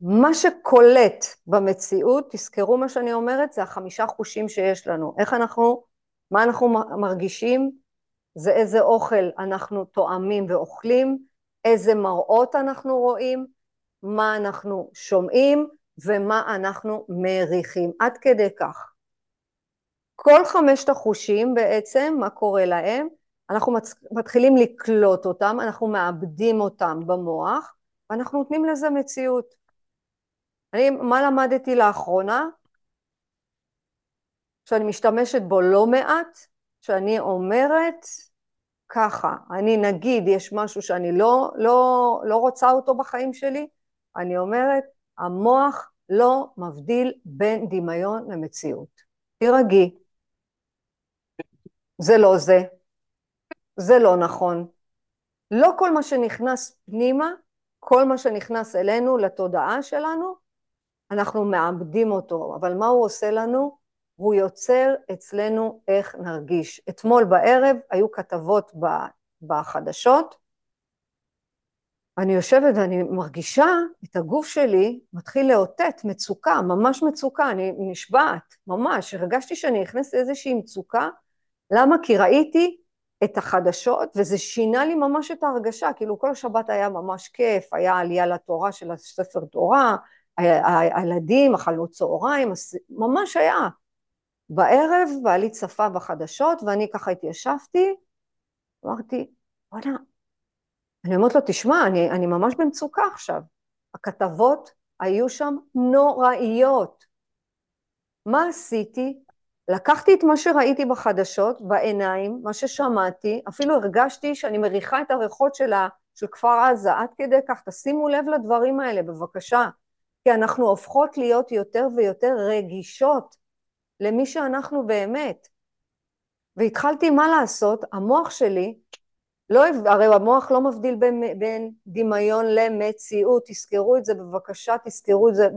A: מה שקולט במציאות, תזכרו מה שאני אומרת, זה החמישה חושים שיש לנו. איך אנחנו, מה אנחנו מרגישים, זה איזה אוכל אנחנו טועמים ואוכלים, איזה מראות אנחנו רואים, מה אנחנו שומעים ומה אנחנו מריחים, עד כדי כך. כל חמשת החושים בעצם, מה קורה להם? אנחנו מתחילים לקלוט אותם, אנחנו מאבדים אותם במוח, ואנחנו נותנים לזה מציאות. אני, מה למדתי לאחרונה? שאני משתמשת בו לא מעט, שאני אומרת ככה, אני נגיד יש משהו שאני לא, לא, לא רוצה אותו בחיים שלי, אני אומרת, המוח לא מבדיל בין דמיון למציאות. תירגעי. זה לא זה, זה לא נכון. לא כל מה שנכנס פנימה, כל מה שנכנס אלינו, לתודעה שלנו, אנחנו מאבדים אותו, אבל מה הוא עושה לנו? הוא יוצר אצלנו איך נרגיש. אתמול בערב היו כתבות בחדשות, אני יושבת ואני מרגישה את הגוף שלי מתחיל לאותת מצוקה, ממש מצוקה, אני נשבעת, ממש, הרגשתי שאני נכנסת לאיזושהי מצוקה, למה? כי ראיתי את החדשות וזה שינה לי ממש את ההרגשה, כאילו כל השבת היה ממש כיף, היה עלייה לתורה של הספר תורה, הילדים אכלו צהריים, ממש היה. בערב בעלי צפה בחדשות ואני ככה התיישבתי, אמרתי, וואלה, אני אומרת לו, תשמע, אני, אני ממש במצוקה עכשיו. הכתבות היו שם נוראיות. מה עשיתי? לקחתי את מה שראיתי בחדשות, בעיניים, מה ששמעתי, אפילו הרגשתי שאני מריחה את הריחות של כפר עזה, עד כדי כך, תשימו לב לדברים האלה, בבקשה. כי אנחנו הופכות להיות יותר ויותר רגישות למי שאנחנו באמת. והתחלתי מה לעשות, המוח שלי, לא, הרי המוח לא מבדיל בין, בין דמיון למציאות, תזכרו את זה בבקשה, תזכרו את זה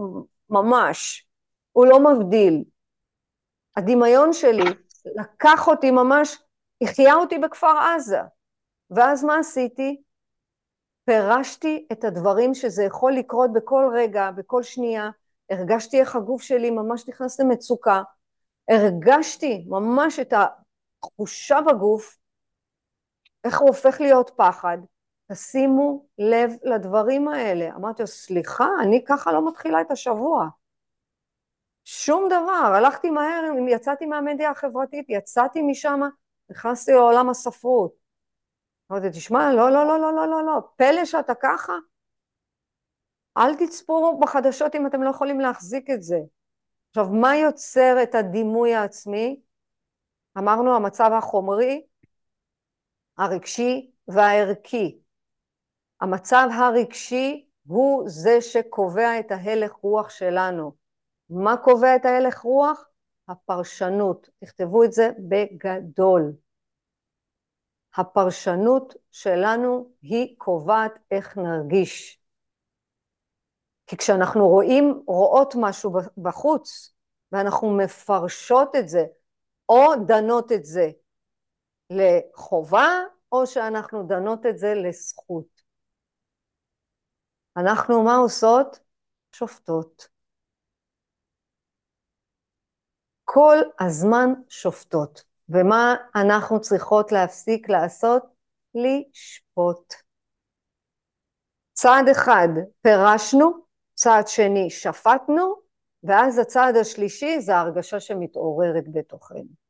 A: ממש, הוא לא מבדיל. הדמיון שלי לקח אותי ממש, החיה אותי בכפר עזה, ואז מה עשיתי? פירשתי את הדברים שזה יכול לקרות בכל רגע, בכל שנייה, הרגשתי איך הגוף שלי ממש נכנס למצוקה, הרגשתי ממש את התחושה בגוף, איך הוא הופך להיות פחד. תשימו לב לדברים האלה. אמרתי לו, סליחה, אני ככה לא מתחילה את השבוע. שום דבר, הלכתי מהר, יצאתי מהמדיה החברתית, יצאתי משם, נכנסתי לעולם הספרות. אמרתי, תשמע, לא, לא, לא, לא, לא, לא, לא, פלא שאתה ככה? אל תצפו בחדשות אם אתם לא יכולים להחזיק את זה. עכשיו, מה יוצר את הדימוי העצמי? אמרנו, המצב החומרי, הרגשי והערכי. המצב הרגשי הוא זה שקובע את ההלך רוח שלנו. מה קובע את ההלך רוח? הפרשנות. תכתבו את זה בגדול. הפרשנות שלנו היא קובעת איך נרגיש. כי כשאנחנו רואים, רואות משהו בחוץ, ואנחנו מפרשות את זה, או דנות את זה לחובה, או שאנחנו דנות את זה לזכות. אנחנו מה עושות? שופטות. כל הזמן שופטות. ומה אנחנו צריכות להפסיק לעשות? לשפוט. צעד אחד פירשנו, צעד שני שפטנו, ואז הצעד השלישי זה ההרגשה שמתעוררת בתוכנו.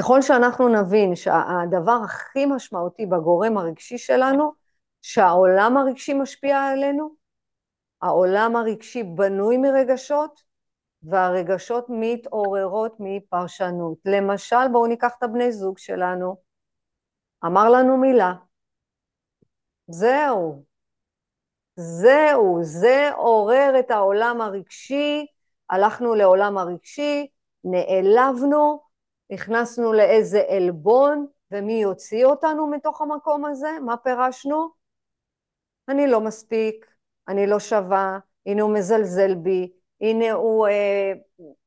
A: ככל שאנחנו נבין שהדבר הכי משמעותי בגורם הרגשי שלנו, שהעולם הרגשי משפיע עלינו, העולם הרגשי בנוי מרגשות, והרגשות מתעוררות מפרשנות. למשל, בואו ניקח את הבני זוג שלנו, אמר לנו מילה, זהו, זהו, זה עורר את העולם הרגשי, הלכנו לעולם הרגשי, נעלבנו, נכנסנו לאיזה עלבון, ומי יוציא אותנו מתוך המקום הזה? מה פירשנו? אני לא מספיק, אני לא שווה, הנה הוא מזלזל בי, הנה הוא אה,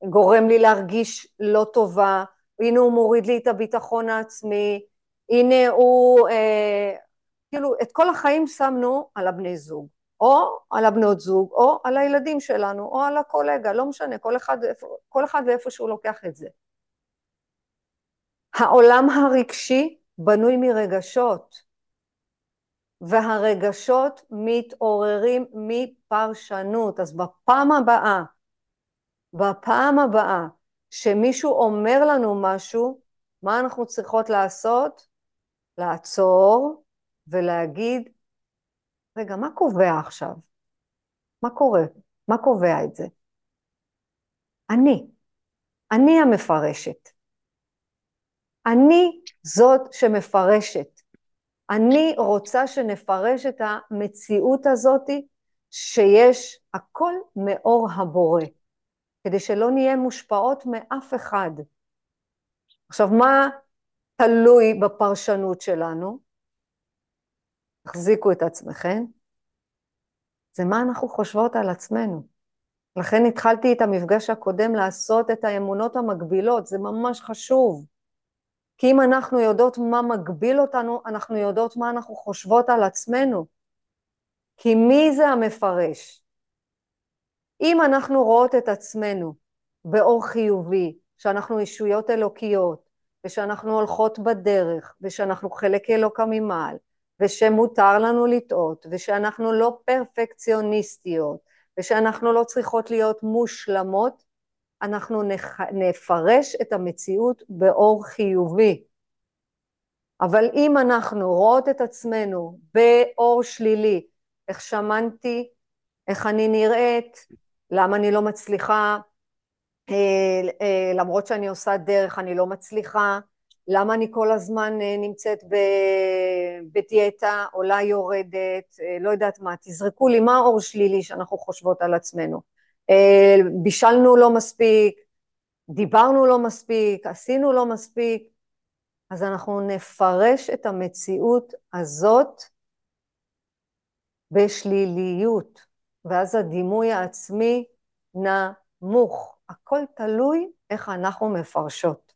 A: גורם לי להרגיש לא טובה, הנה הוא מוריד לי את הביטחון העצמי, הנה הוא, אה, כאילו את כל החיים שמנו על הבני זוג, או על הבנות זוג, או על הילדים שלנו, או על הקולגה, לא משנה, כל אחד, כל אחד ואיפה שהוא לוקח את זה. העולם הרגשי בנוי מרגשות, והרגשות מתעוררים מפרשנות. אז בפעם הבאה, בפעם הבאה שמישהו אומר לנו משהו, מה אנחנו צריכות לעשות? לעצור ולהגיד, רגע, מה קובע עכשיו? מה קורה? מה קובע את זה? אני. אני המפרשת. אני זאת שמפרשת. אני רוצה שנפרש את המציאות הזאת שיש הכל מאור הבורא, כדי שלא נהיה מושפעות מאף אחד. עכשיו, מה תלוי בפרשנות שלנו? תחזיקו את עצמכם. זה מה אנחנו חושבות על עצמנו. לכן התחלתי את המפגש הקודם לעשות את האמונות המקבילות, זה ממש חשוב. כי אם אנחנו יודעות מה מגביל אותנו, אנחנו יודעות מה אנחנו חושבות על עצמנו. כי מי זה המפרש? אם אנחנו רואות את עצמנו באור חיובי, שאנחנו ישויות אלוקיות, ושאנחנו הולכות בדרך, ושאנחנו חלק אלוקה ממעל, ושמותר לנו לטעות, ושאנחנו לא פרפקציוניסטיות, ושאנחנו לא צריכות להיות מושלמות, אנחנו נפרש את המציאות באור חיובי. אבל אם אנחנו רואות את עצמנו באור שלילי, איך שמנתי, איך אני נראית, למה אני לא מצליחה, אה, אה, למרות שאני עושה דרך אני לא מצליחה, למה אני כל הזמן אה, נמצאת בדיאטה, עולה יורדת, לא יודעת מה, תזרקו לי מה האור שלילי שאנחנו חושבות על עצמנו. אה, בישלנו לא מספיק, דיברנו לא מספיק, עשינו לא מספיק, אז אנחנו נפרש את המציאות הזאת בשליליות, ואז הדימוי העצמי נמוך. הכל תלוי איך אנחנו מפרשות.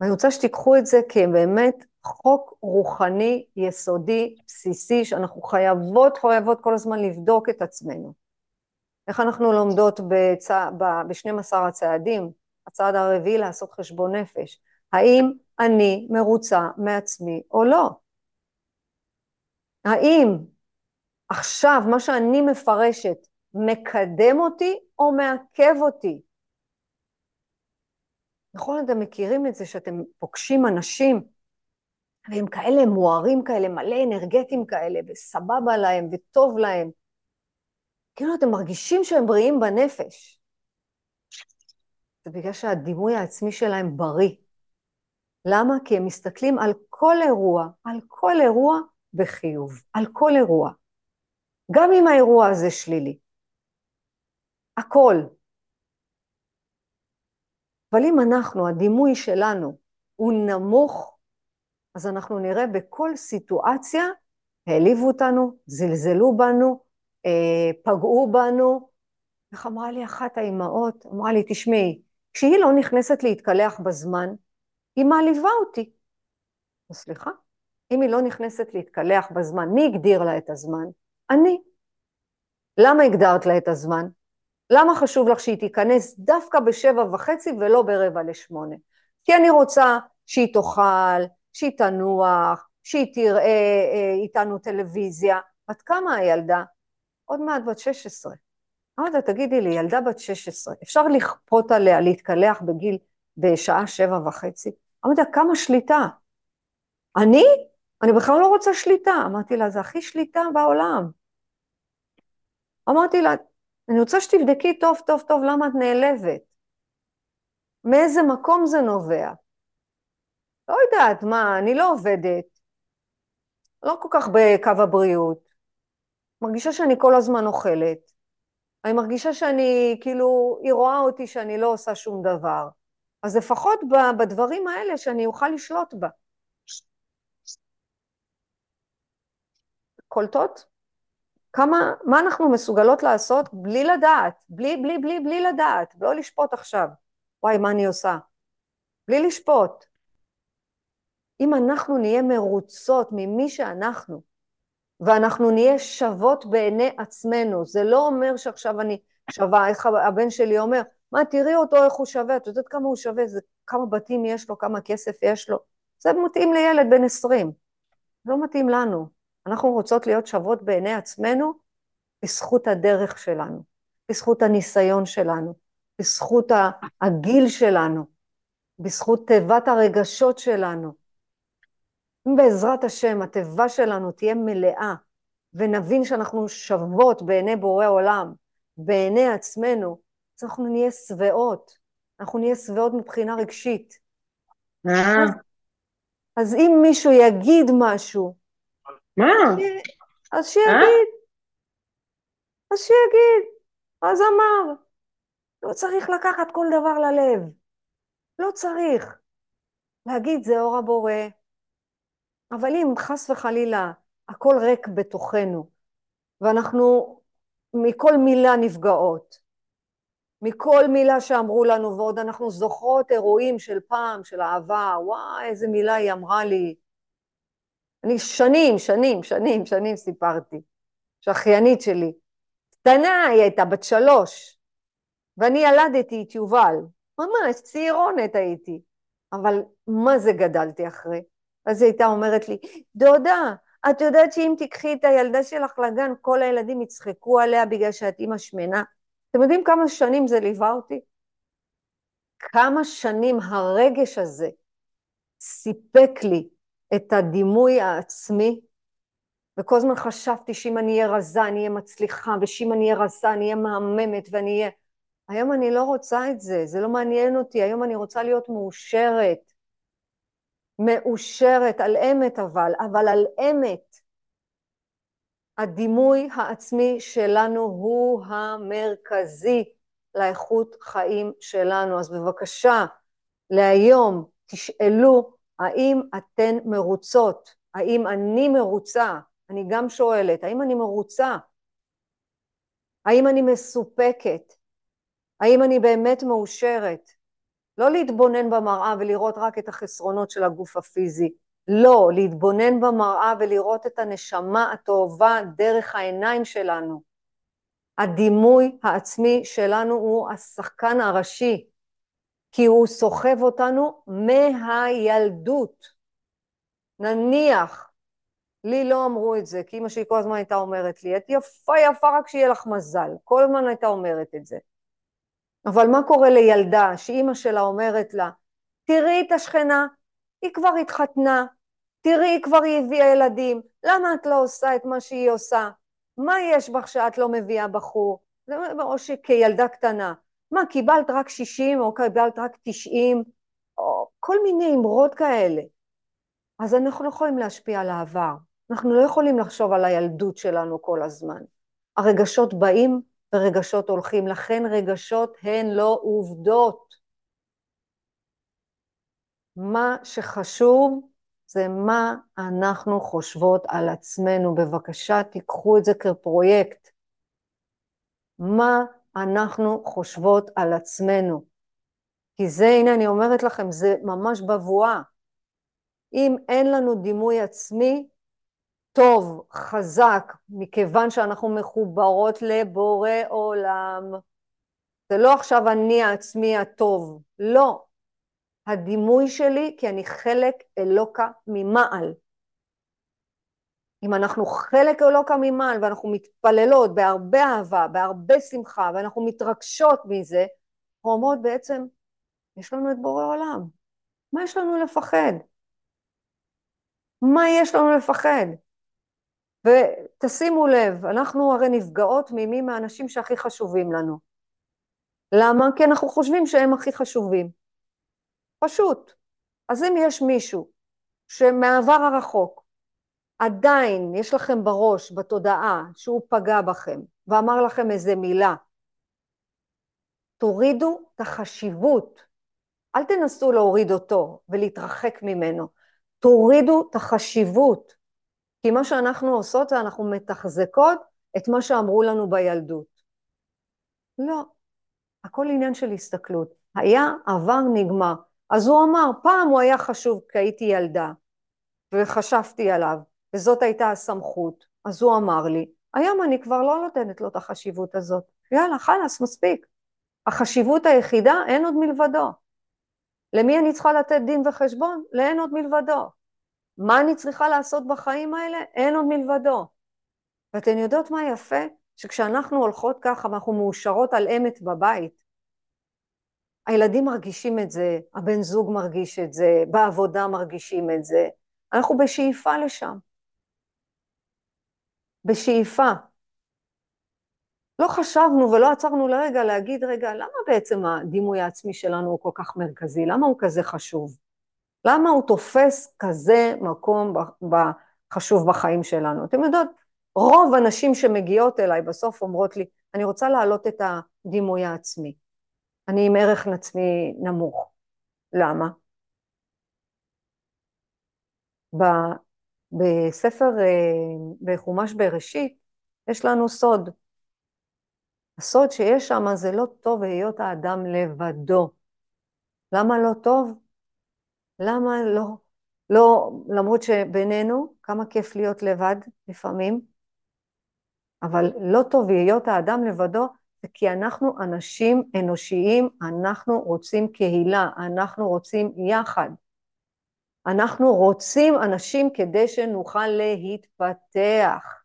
A: ואני רוצה שתיקחו את זה כבאמת חוק רוחני, יסודי, בסיסי, שאנחנו חייבות, חייבות כל הזמן לבדוק את עצמנו. איך אנחנו לומדות בצע... ב-12 הצעדים, הצעד הרביעי לעשות חשבון נפש. האם אני מרוצה מעצמי או לא? האם עכשיו מה שאני מפרשת מקדם אותי או מעכב אותי? נכון, אתם מכירים את זה שאתם פוגשים אנשים והם כאלה מוארים כאלה, מלא אנרגטיים כאלה, וסבבה להם וטוב להם. כאילו אתם מרגישים שהם בריאים בנפש. זה בגלל שהדימוי העצמי שלהם בריא. למה? כי הם מסתכלים על כל אירוע, על כל אירוע בחיוב, על כל אירוע. גם אם האירוע הזה שלילי. הכל. אבל אם אנחנו, הדימוי שלנו הוא נמוך, אז אנחנו נראה בכל סיטואציה, העליבו אותנו, זלזלו בנו, פגעו בנו. איך אמרה לי אחת האימהות? אמרה לי, תשמעי, כשהיא לא נכנסת להתקלח בזמן, היא מעליבה אותי. סליחה? אם היא לא נכנסת להתקלח בזמן, מי הגדיר לה את הזמן? אני. למה הגדרת לה את הזמן? למה חשוב לך שהיא תיכנס דווקא בשבע וחצי ולא ברבע לשמונה? כי אני רוצה שהיא תאכל, שהיא תנוח, שהיא תראה אה, איתנו טלוויזיה. בת כמה הילדה? עוד מעט בת 16. אמרתי לה, תגידי לי, ילדה בת 16, אפשר לכפות עליה להתקלח בגיל, בשעה שבע וחצי? אמרתי לה, כמה שליטה? אני? אני בכלל לא רוצה שליטה. אמרתי לה, זה הכי שליטה בעולם. אמרתי לה, אני רוצה שתבדקי טוב טוב טוב למה את נעלבת. מאיזה מקום זה נובע? לא יודעת, מה, אני לא עובדת, לא כל כך בקו הבריאות, מרגישה שאני כל הזמן אוכלת, אני מרגישה שאני, כאילו, היא רואה אותי שאני לא עושה שום דבר, אז לפחות בדברים האלה שאני אוכל לשלוט בה. קולטות? כמה, מה אנחנו מסוגלות לעשות בלי לדעת, בלי, בלי, בלי, בלי לדעת, לא לשפוט עכשיו. וואי, מה אני עושה? בלי לשפוט. אם אנחנו נהיה מרוצות ממי שאנחנו, ואנחנו נהיה שוות בעיני עצמנו, זה לא אומר שעכשיו אני שווה, איך הבן שלי אומר, מה, תראי אותו איך הוא שווה, את יודעת כמה הוא שווה, זה, כמה בתים יש לו, כמה כסף יש לו, זה מתאים לילד בן עשרים, לא מתאים לנו. אנחנו רוצות להיות שוות בעיני עצמנו בזכות הדרך שלנו, בזכות הניסיון שלנו, בזכות הגיל שלנו, בזכות תיבת הרגשות שלנו. אם בעזרת השם התיבה שלנו תהיה מלאה ונבין שאנחנו שוות בעיני בורא עולם, בעיני עצמנו, אז אנחנו נהיה שבעות, אנחנו נהיה שבעות מבחינה רגשית. אז, אז אם מישהו יגיד משהו,
B: מה?
A: אז שיגיד, אז שיגיד, אז אמר. לא צריך לקחת כל דבר ללב, לא צריך. להגיד זה אור הבורא, אבל אם חס וחלילה הכל ריק בתוכנו, ואנחנו מכל מילה נפגעות, מכל מילה שאמרו לנו, ועוד אנחנו זוכרות אירועים של פעם, של אהבה, וואי, איזה מילה היא אמרה לי. אני שנים, שנים, שנים, שנים סיפרתי, שאחיינית שלי, קטנה, היא הייתה בת שלוש, ואני ילדתי את יובל, ממש צעירונת הייתי, אבל מה זה גדלתי אחרי? אז היא הייתה אומרת לי, דודה, את יודעת שאם תיקחי את הילדה שלך לגן, כל הילדים יצחקו עליה בגלל שאת אימא שמנה? אתם יודעים כמה שנים זה ליווה אותי? כמה שנים הרגש הזה סיפק לי את הדימוי העצמי, וכל הזמן חשבתי שאם אני אהיה רזה אני אהיה מצליחה, ושאם אני אהיה רזה אני אהיה מהממת ואני אהיה... היום אני לא רוצה את זה, זה לא מעניין אותי, היום אני רוצה להיות מאושרת. מאושרת, על אמת אבל, אבל על אמת. הדימוי העצמי שלנו הוא המרכזי לאיכות חיים שלנו. אז בבקשה, להיום תשאלו האם אתן מרוצות? האם אני מרוצה? אני גם שואלת, האם אני מרוצה? האם אני מסופקת? האם אני באמת מאושרת? לא להתבונן במראה ולראות רק את החסרונות של הגוף הפיזי, לא, להתבונן במראה ולראות את הנשמה הטובה דרך העיניים שלנו. הדימוי העצמי שלנו הוא השחקן הראשי, כי הוא סוחב אותנו מהילדות. נניח, לי לא אמרו את זה, כי אמא שלי כל הזמן הייתה אומרת לי, את יפה יפה רק שיהיה לך מזל, כל הזמן הייתה אומרת את זה. אבל מה קורה לילדה שאימא שלה אומרת לה, תראי את השכנה, היא כבר התחתנה, תראי, היא כבר הביאה ילדים, למה את לא עושה את מה שהיא עושה? מה יש בך שאת לא מביאה בחור? או שכילדה קטנה, מה, קיבלת רק 60 או קיבלת רק 90? או כל מיני אמרות כאלה. אז אנחנו לא יכולים להשפיע על העבר, אנחנו לא יכולים לחשוב על הילדות שלנו כל הזמן. הרגשות באים ורגשות הולכים, לכן רגשות הן לא עובדות. מה שחשוב זה מה אנחנו חושבות על עצמנו. בבקשה, תיקחו את זה כפרויקט. מה אנחנו חושבות על עצמנו. כי זה, הנה אני אומרת לכם, זה ממש בבואה. אם אין לנו דימוי עצמי טוב, חזק, מכיוון שאנחנו מחוברות לבורא עולם, זה לא עכשיו אני העצמי הטוב, לא. הדימוי שלי כי אני חלק אלוקה ממעל. אם אנחנו חלק אלוקה ממעל ואנחנו מתפללות בהרבה אהבה, בהרבה שמחה, ואנחנו מתרגשות מזה, אנחנו אומרות בעצם, יש לנו את בורא עולם. מה יש לנו לפחד? מה יש לנו לפחד? ותשימו לב, אנחנו הרי נפגעות ממי מהאנשים שהכי חשובים לנו. למה? כי אנחנו חושבים שהם הכי חשובים. פשוט. אז אם יש מישהו שמעבר הרחוק עדיין יש לכם בראש, בתודעה, שהוא פגע בכם ואמר לכם איזה מילה, תורידו את החשיבות. אל תנסו להוריד אותו ולהתרחק ממנו. תורידו את החשיבות. כי מה שאנחנו עושות זה אנחנו מתחזקות את מה שאמרו לנו בילדות. לא, הכל עניין של הסתכלות. היה, עבר, נגמר. אז הוא אמר, פעם הוא היה חשוב כי הייתי ילדה, וחשבתי עליו, וזאת הייתה הסמכות. אז הוא אמר לי, היום אני כבר לא נותנת לו את החשיבות הזאת. יאללה, חלאס, מספיק. החשיבות היחידה, אין עוד מלבדו. למי אני צריכה לתת דין וחשבון? לאין עוד מלבדו. מה אני צריכה לעשות בחיים האלה? אין עוד מלבדו. ואתן יודעות מה יפה? שכשאנחנו הולכות ככה ואנחנו מאושרות על אמת בבית, הילדים מרגישים את זה, הבן זוג מרגיש את זה, בעבודה מרגישים את זה. אנחנו בשאיפה לשם. בשאיפה. לא חשבנו ולא עצרנו לרגע להגיד, רגע, למה בעצם הדימוי העצמי שלנו הוא כל כך מרכזי? למה הוא כזה חשוב? למה הוא תופס כזה מקום חשוב בחיים שלנו? אתם יודעות, רוב הנשים שמגיעות אליי בסוף אומרות לי, אני רוצה להעלות את הדימוי העצמי. אני עם ערך עצמי נמוך. למה? בספר, אה, בחומש בראשית, יש לנו סוד. הסוד שיש שם זה לא טוב היות האדם לבדו. למה לא טוב? למה לא? לא, למרות שבינינו, כמה כיף להיות לבד לפעמים, אבל לא טוב היות האדם לבדו, זה כי אנחנו אנשים אנושיים, אנחנו רוצים קהילה, אנחנו רוצים יחד. אנחנו רוצים אנשים כדי שנוכל להתפתח.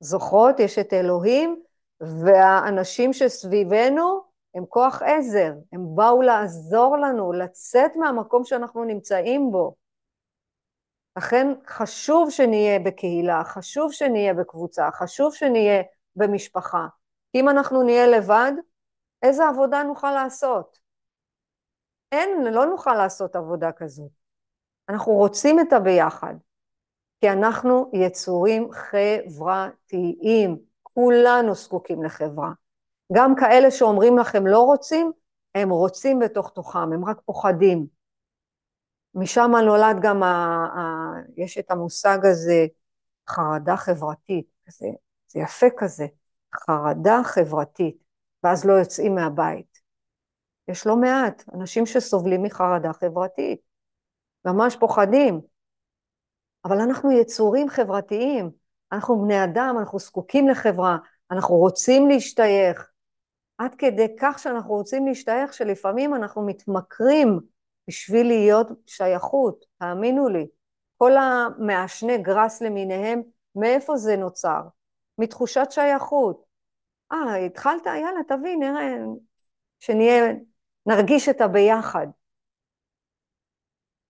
A: זוכרות? יש את אלוהים, והאנשים שסביבנו הם כוח עזר, הם באו לעזור לנו לצאת מהמקום שאנחנו נמצאים בו. לכן חשוב שנהיה בקהילה, חשוב שנהיה בקבוצה, חשוב שנהיה במשפחה. אם אנחנו נהיה לבד, איזה עבודה נוכל לעשות? אין, לא נוכל לעשות עבודה כזאת. אנחנו רוצים את הביחד, כי אנחנו יצורים חברתיים, כולנו זקוקים לחברה. גם כאלה שאומרים לכם לא רוצים, הם רוצים בתוך תוכם, הם רק פוחדים. משם נולד גם, ה, ה, יש את המושג הזה, חרדה חברתית, זה, זה יפה כזה, חרדה חברתית, ואז לא יוצאים מהבית. יש לא מעט אנשים שסובלים מחרדה חברתית. ממש פוחדים. אבל אנחנו יצורים חברתיים, אנחנו בני אדם, אנחנו זקוקים לחברה, אנחנו רוצים להשתייך. עד כדי כך שאנחנו רוצים להשתייך, שלפעמים אנחנו מתמכרים בשביל להיות שייכות, תאמינו לי. כל המעשני גרס למיניהם, מאיפה זה נוצר? מתחושת שייכות. אה, התחלת? יאללה, תביא, נראה, שנהיה, נרגיש את הביחד.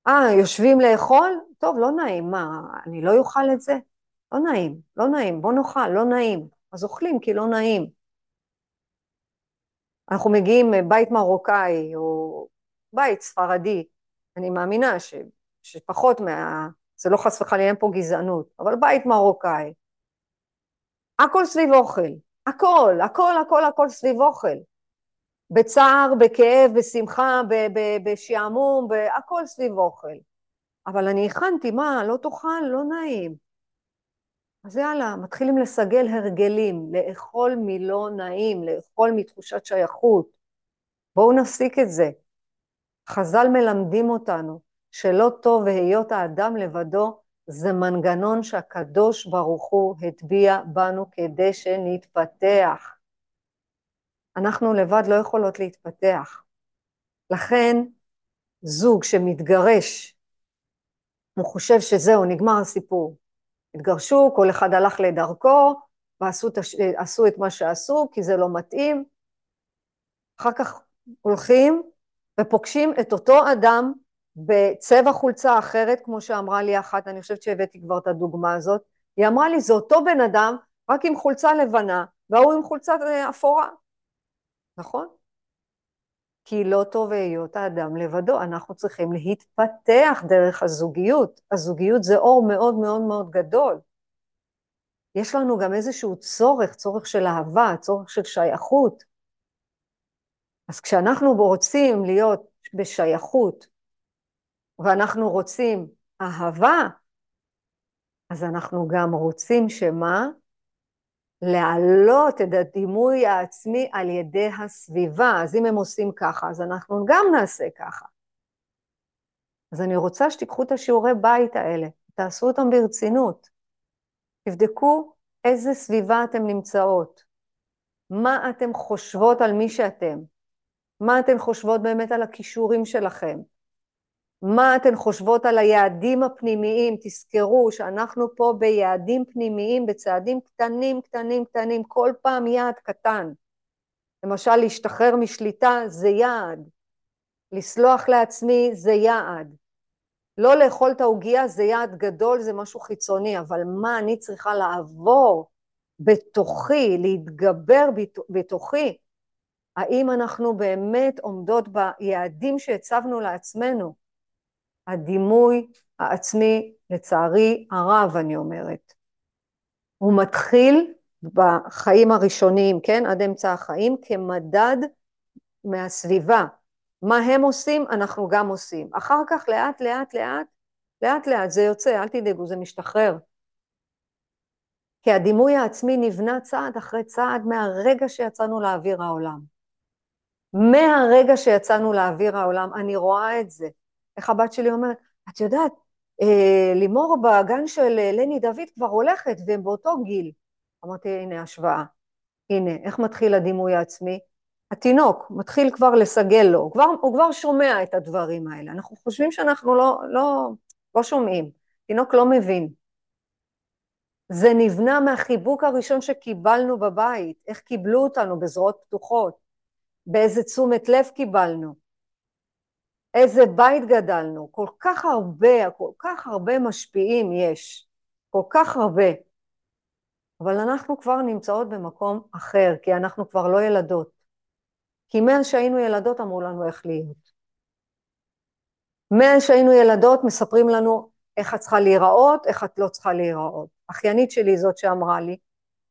A: אה, יושבים לאכול? טוב, לא נעים, מה, אני לא אוכל את זה? לא נעים, לא נעים, בוא נאכל, לא נעים. אז אוכלים כי לא נעים. אנחנו מגיעים מבית מרוקאי או בית ספרדי, אני מאמינה ש, שפחות מה... זה לא חס וחלילה, אין פה גזענות, אבל בית מרוקאי. הכל סביב אוכל, הכל, הכל, הכל, הכל סביב אוכל. בצער, בכאב, בשמחה, בשעמום, הכל סביב אוכל. אבל אני הכנתי, מה, לא תאכל? לא נעים. אז יאללה, מתחילים לסגל הרגלים, לאכול מלא נעים, לאכול מתחושת שייכות. בואו נפסיק את זה. חז"ל מלמדים אותנו שלא טוב והיות האדם לבדו, זה מנגנון שהקדוש ברוך הוא הטביע בנו כדי שנתפתח. אנחנו לבד לא יכולות להתפתח. לכן זוג שמתגרש, הוא חושב שזהו, נגמר הסיפור. התגרשו, כל אחד הלך לדרכו, ועשו את מה שעשו, כי זה לא מתאים. אחר כך הולכים ופוגשים את אותו אדם בצבע חולצה אחרת, כמו שאמרה לי אחת, אני חושבת שהבאתי כבר את הדוגמה הזאת. היא אמרה לי, זה אותו בן אדם, רק עם חולצה לבנה, והוא עם חולצה אה, אפורה. נכון? כי לא טוב היות האדם לבדו, אנחנו צריכים להתפתח דרך הזוגיות. הזוגיות זה אור מאוד מאוד מאוד גדול. יש לנו גם איזשהו צורך, צורך של אהבה, צורך של שייכות. אז כשאנחנו רוצים להיות בשייכות, ואנחנו רוצים אהבה, אז אנחנו גם רוצים שמה? להעלות את הדימוי העצמי על ידי הסביבה. אז אם הם עושים ככה, אז אנחנו גם נעשה ככה. אז אני רוצה שתיקחו את השיעורי בית האלה, תעשו אותם ברצינות. תבדקו איזה סביבה אתן נמצאות, מה אתן חושבות על מי שאתם, מה אתן חושבות באמת על הכישורים שלכם, מה אתן חושבות על היעדים הפנימיים? תזכרו שאנחנו פה ביעדים פנימיים, בצעדים קטנים, קטנים, קטנים, כל פעם יעד קטן. למשל, להשתחרר משליטה זה יעד. לסלוח לעצמי זה יעד. לא לאכול את העוגייה זה יעד גדול, זה משהו חיצוני, אבל מה אני צריכה לעבור בתוכי, להתגבר בתוכי? האם אנחנו באמת עומדות ביעדים שהצבנו לעצמנו? הדימוי העצמי, לצערי הרב, אני אומרת. הוא מתחיל בחיים הראשוניים, כן, עד אמצע החיים, כמדד מהסביבה. מה הם עושים, אנחנו גם עושים. אחר כך, לאט, לאט, לאט, לאט, לאט, זה יוצא, אל תדאגו, זה משתחרר. כי הדימוי העצמי נבנה צעד אחרי צעד מהרגע שיצאנו לאוויר העולם. מהרגע שיצאנו לאוויר העולם, אני רואה את זה. איך הבת שלי אומרת, את יודעת, אה, לימור בגן של אה, לני דוד כבר הולכת והם באותו גיל. אמרתי, הנה השוואה. הנה, איך מתחיל הדימוי העצמי? התינוק מתחיל כבר לסגל לו, הוא כבר, הוא כבר שומע את הדברים האלה. אנחנו חושבים שאנחנו לא, לא, לא שומעים, תינוק לא מבין. זה נבנה מהחיבוק הראשון שקיבלנו בבית, איך קיבלו אותנו בזרועות פתוחות, באיזה תשומת לב קיבלנו. איזה בית גדלנו, כל כך הרבה, כל כך הרבה משפיעים יש, כל כך הרבה. אבל אנחנו כבר נמצאות במקום אחר, כי אנחנו כבר לא ילדות. כי מאז שהיינו ילדות אמרו לנו איך להיות. מאז שהיינו ילדות מספרים לנו איך את צריכה להיראות, איך את לא צריכה להיראות. אחיינית שלי זאת שאמרה לי,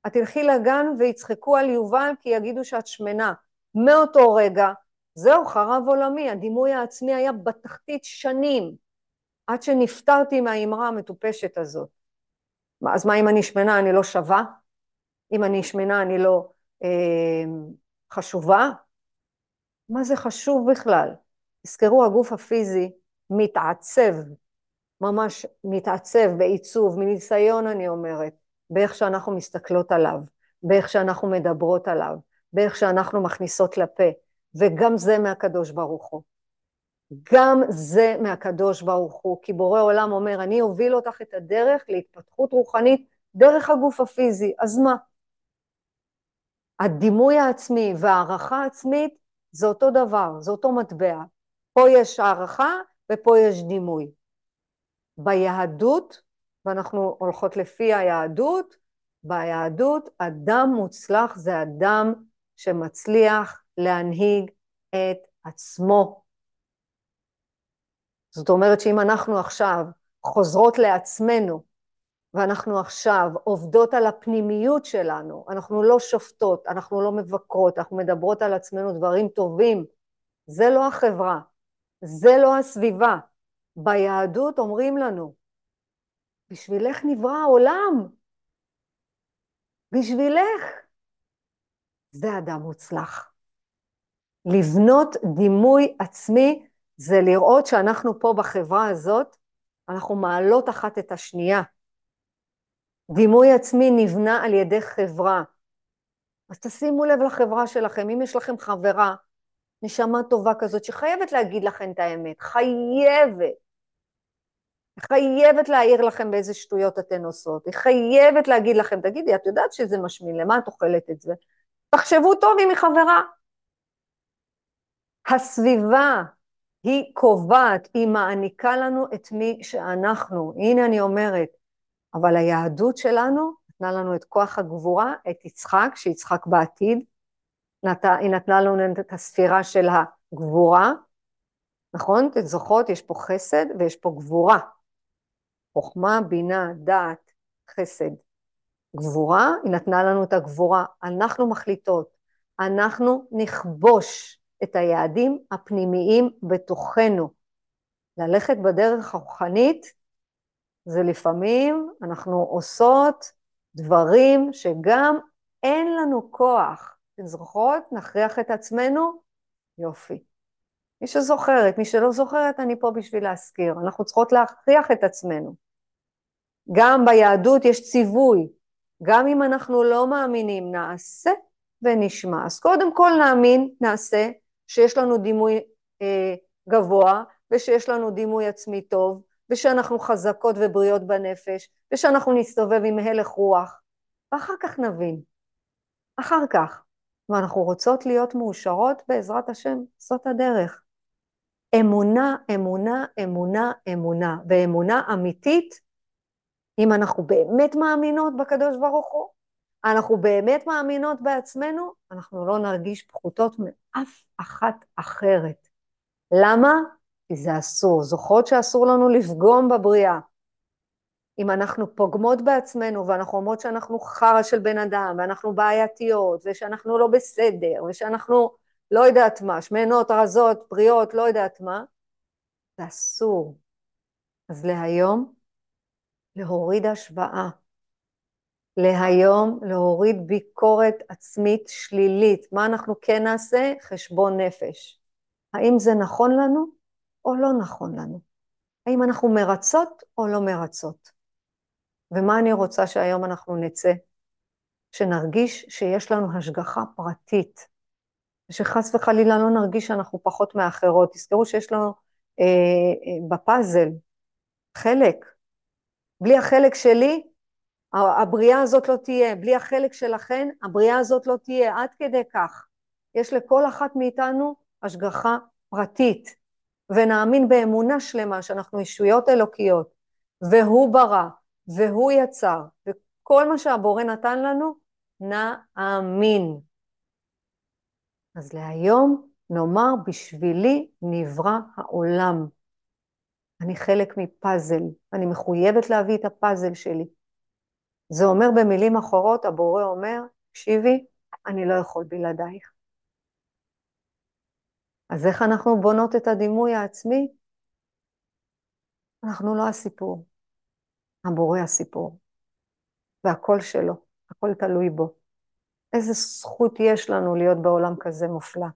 A: את תלכי לגן ויצחקו על יובל כי יגידו שאת שמנה. מאותו רגע זהו, חרב עולמי, הדימוי העצמי היה בתחתית שנים, עד שנפטרתי מהאמרה המטופשת הזאת. אז מה אם אני שמנה אני לא שווה? אם אני שמנה אני לא אה, חשובה? מה זה חשוב בכלל? תזכרו, הגוף הפיזי מתעצב, ממש מתעצב בעיצוב, מניסיון אני אומרת, באיך שאנחנו מסתכלות עליו, באיך שאנחנו מדברות עליו, באיך שאנחנו מכניסות לפה, וגם זה מהקדוש ברוך הוא. גם זה מהקדוש ברוך הוא, כי בורא עולם אומר, אני אוביל אותך את הדרך להתפתחות רוחנית דרך הגוף הפיזי, אז מה? הדימוי העצמי והערכה העצמית זה אותו דבר, זה אותו מטבע. פה יש הערכה ופה יש דימוי. ביהדות, ואנחנו הולכות לפי היהדות, ביהדות אדם מוצלח זה אדם שמצליח להנהיג את עצמו. זאת אומרת שאם אנחנו עכשיו חוזרות לעצמנו, ואנחנו עכשיו עובדות על הפנימיות שלנו, אנחנו לא שופטות, אנחנו לא מבקרות, אנחנו מדברות על עצמנו דברים טובים, זה לא החברה, זה לא הסביבה. ביהדות אומרים לנו, בשבילך נברא העולם, בשבילך. זה אדם מוצלח. לבנות דימוי עצמי זה לראות שאנחנו פה בחברה הזאת, אנחנו מעלות אחת את השנייה. דימוי עצמי נבנה על ידי חברה. אז תשימו לב לחברה שלכם, אם יש לכם חברה, נשמה טובה כזאת, שחייבת להגיד לכם את האמת, חייבת. היא חייבת להעיר לכם באיזה שטויות אתן עושות, היא חייבת להגיד לכם, תגידי, את יודעת שזה משמין, למה את אוכלת את זה? תחשבו טוב אם היא חברה. הסביבה היא קובעת, היא מעניקה לנו את מי שאנחנו. הנה אני אומרת, אבל היהדות שלנו נתנה לנו את כוח הגבורה, את יצחק, שיצחק בעתיד, נת... היא נתנה לנו את הספירה של הגבורה, נכון? אתן זוכרות? יש פה חסד ויש פה גבורה. חוכמה, בינה, דעת, חסד. גבורה, היא נתנה לנו את הגבורה. אנחנו מחליטות, אנחנו נכבוש את היעדים הפנימיים בתוכנו. ללכת בדרך הרוחנית זה לפעמים אנחנו עושות דברים שגם אין לנו כוח. אתן זוכרות? נכריח את עצמנו? יופי. מי שזוכרת, מי שלא זוכרת, אני פה בשביל להזכיר. אנחנו צריכות להכריח את עצמנו. גם ביהדות יש ציווי, גם אם אנחנו לא מאמינים, נעשה ונשמע. אז קודם כל נאמין, נעשה, שיש לנו דימוי אה, גבוה, ושיש לנו דימוי עצמי טוב, ושאנחנו חזקות ובריאות בנפש, ושאנחנו נסתובב עם הלך רוח, ואחר כך נבין. אחר כך. ואנחנו רוצות להיות מאושרות בעזרת השם, זאת הדרך. אמונה, אמונה, אמונה, אמונה, ואמונה אמיתית, אם אנחנו באמת מאמינות בקדוש ברוך הוא, אנחנו באמת מאמינות בעצמנו, אנחנו לא נרגיש פחותות מאף אחת אחרת. למה? כי זה אסור. זוכרות שאסור לנו לפגום בבריאה. אם אנחנו פוגמות בעצמנו ואנחנו אומרות שאנחנו חרא של בן אדם ואנחנו בעייתיות ושאנחנו לא בסדר ושאנחנו לא יודעת מה, שמנות, רזות, בריאות, לא יודעת מה, זה אסור. אז להיום, להוריד השוואה. להיום, להוריד ביקורת עצמית שלילית. מה אנחנו כן נעשה? חשבון נפש. האם זה נכון לנו או לא נכון לנו? האם אנחנו מרצות או לא מרצות? ומה אני רוצה שהיום אנחנו נצא? שנרגיש שיש לנו השגחה פרטית, ושחס וחלילה לא נרגיש שאנחנו פחות מאחרות. תזכרו שיש לנו אה, אה, בפאזל חלק. בלי החלק שלי, הבריאה הזאת לא תהיה. בלי החלק שלכן, הבריאה הזאת לא תהיה. עד כדי כך. יש לכל אחת מאיתנו השגחה פרטית, ונאמין באמונה שלמה שאנחנו ישויות אלוקיות, והוא ברא, והוא יצר, וכל מה שהבורא נתן לנו, נאמין. אז להיום נאמר בשבילי נברא העולם. אני חלק מפאזל, אני מחויבת להביא את הפאזל שלי. זה אומר במילים אחרות, הבורא אומר, תקשיבי, אני לא יכול בלעדייך. אז איך אנחנו בונות את הדימוי העצמי? אנחנו לא הסיפור, הבורא הסיפור, והכל שלו, הכל תלוי בו. איזה זכות יש לנו להיות בעולם כזה מופלא.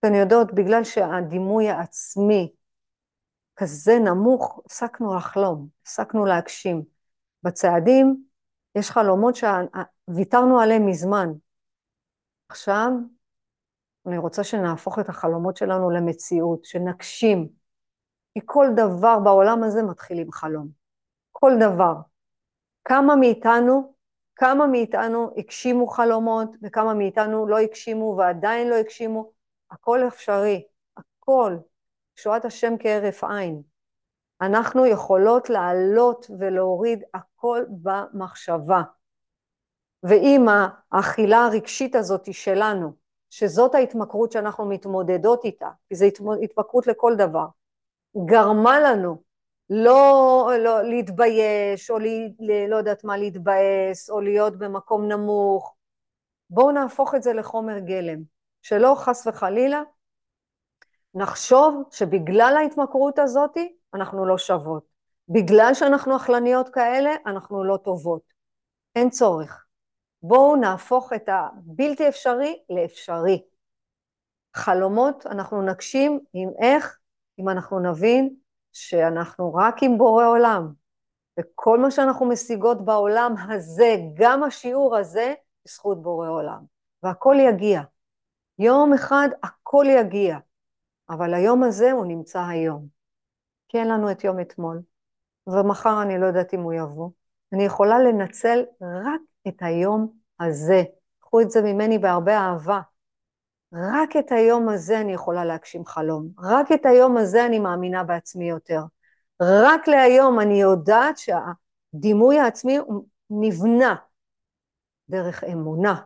A: אתן יודעות, בגלל שהדימוי העצמי כזה נמוך, הפסקנו לחלום, הפסקנו להגשים. בצעדים יש חלומות שוויתרנו עליהם מזמן. עכשיו אני רוצה שנהפוך את החלומות שלנו למציאות, שנגשים. כי כל דבר בעולם הזה מתחיל עם חלום. כל דבר. כמה מאיתנו, כמה מאיתנו הגשימו חלומות, וכמה מאיתנו לא הגשימו ועדיין לא הגשימו, הכל אפשרי, הכל. שואת השם כהרף עין. אנחנו יכולות לעלות ולהוריד הכל במחשבה. ואם האכילה הרגשית הזאת היא שלנו, שזאת ההתמכרות שאנחנו מתמודדות איתה, כי זו התמכרות לכל דבר, גרמה לנו לא, לא להתבייש, או לי, לא יודעת מה, להתבאס, או להיות במקום נמוך. בואו נהפוך את זה לחומר גלם, שלא חס וחלילה נחשוב שבגלל ההתמכרות הזאת אנחנו לא שוות. בגלל שאנחנו אכלניות כאלה, אנחנו לא טובות. אין צורך. בואו נהפוך את הבלתי אפשרי לאפשרי. חלומות אנחנו נגשים עם איך? אם אנחנו נבין שאנחנו רק עם בורא עולם, וכל מה שאנחנו משיגות בעולם הזה, גם השיעור הזה, בזכות בורא עולם. והכל יגיע. יום אחד הכל יגיע, אבל היום הזה הוא נמצא היום. כי אין לנו את יום אתמול, ומחר אני לא יודעת אם הוא יבוא. אני יכולה לנצל רק את היום הזה. קחו את זה ממני בהרבה אהבה. רק את היום הזה אני יכולה להגשים חלום. רק את היום הזה אני מאמינה בעצמי יותר. רק להיום אני יודעת שהדימוי העצמי נבנה דרך אמונה.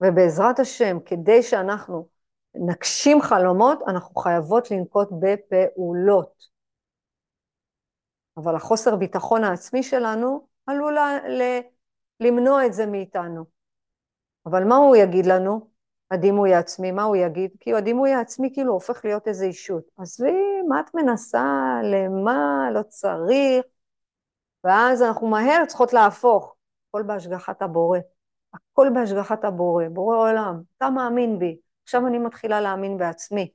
A: ובעזרת השם, כדי שאנחנו נגשים חלומות, אנחנו חייבות לנקוט בפעולות. אבל החוסר ביטחון העצמי שלנו עלול ל- למנוע את זה מאיתנו. אבל מה הוא יגיד לנו, הדימוי העצמי? מה הוא יגיד? כי הדימוי העצמי כאילו הופך להיות איזו אישות. עזבי, מה את מנסה? למה? לא צריך. ואז אנחנו מהר צריכות להפוך. הכל בהשגחת הבורא. הכל בהשגחת הבורא, בורא עולם. אתה מאמין בי. עכשיו אני מתחילה להאמין בעצמי.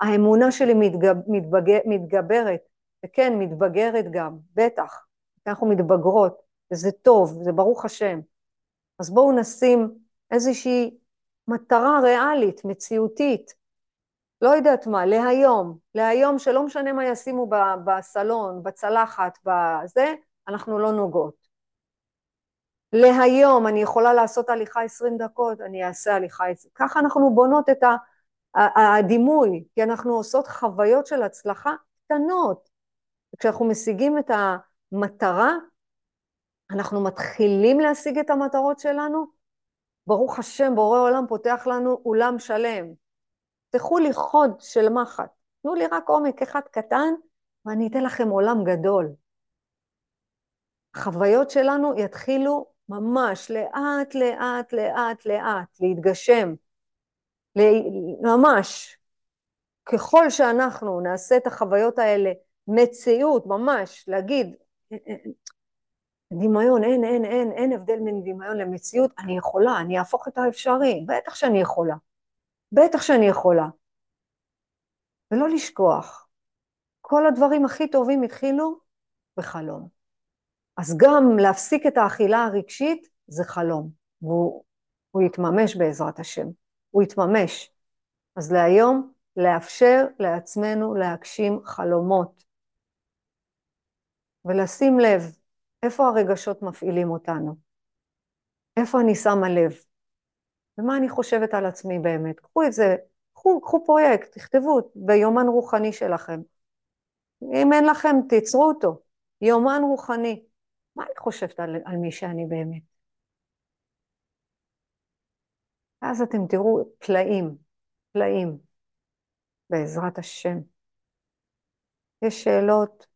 A: האמונה שלי מתגב, מתבג, מתגברת, וכן, מתבגרת גם, בטח. אנחנו מתבגרות, וזה טוב, זה ברוך השם. אז בואו נשים איזושהי מטרה ריאלית, מציאותית, לא יודעת מה, להיום, להיום שלא משנה מה ישימו בסלון, בצלחת, בזה, אנחנו לא נוגעות. להיום, אני יכולה לעשות הליכה 20 דקות, אני אעשה הליכה 20. ככה אנחנו בונות את הדימוי, כי אנחנו עושות חוויות של הצלחה קטנות. וכשאנחנו משיגים את המטרה, אנחנו מתחילים להשיג את המטרות שלנו, ברוך השם, בורא עולם פותח לנו אולם שלם. תפתחו לי חוד של מחט, תנו לי רק עומק אחד קטן, ואני אתן לכם עולם גדול. החוויות שלנו יתחילו ממש לאט, לאט, לאט, לאט, להתגשם. ממש. ככל שאנחנו נעשה את החוויות האלה מציאות, ממש, להגיד, דמיון, אין, אין, אין, אין הבדל בין דמיון למציאות, אני יכולה, אני אהפוך את האפשרי, בטח שאני יכולה. בטח שאני יכולה. ולא לשכוח, כל הדברים הכי טובים התחילו בחלום. אז גם להפסיק את האכילה הרגשית זה חלום, והוא יתממש בעזרת השם, הוא יתממש. אז להיום, לאפשר לעצמנו להגשים חלומות, ולשים לב איפה הרגשות מפעילים אותנו, איפה אני שמה לב, ומה אני חושבת על עצמי באמת. קחו את זה, קחו, קחו פרויקט, תכתבו ביומן רוחני שלכם. אם אין לכם, תיצרו אותו. יומן רוחני. מה אני חושבת על, על מי שאני באמת? אז אתם תראו פלאים, פלאים, בעזרת השם. יש שאלות,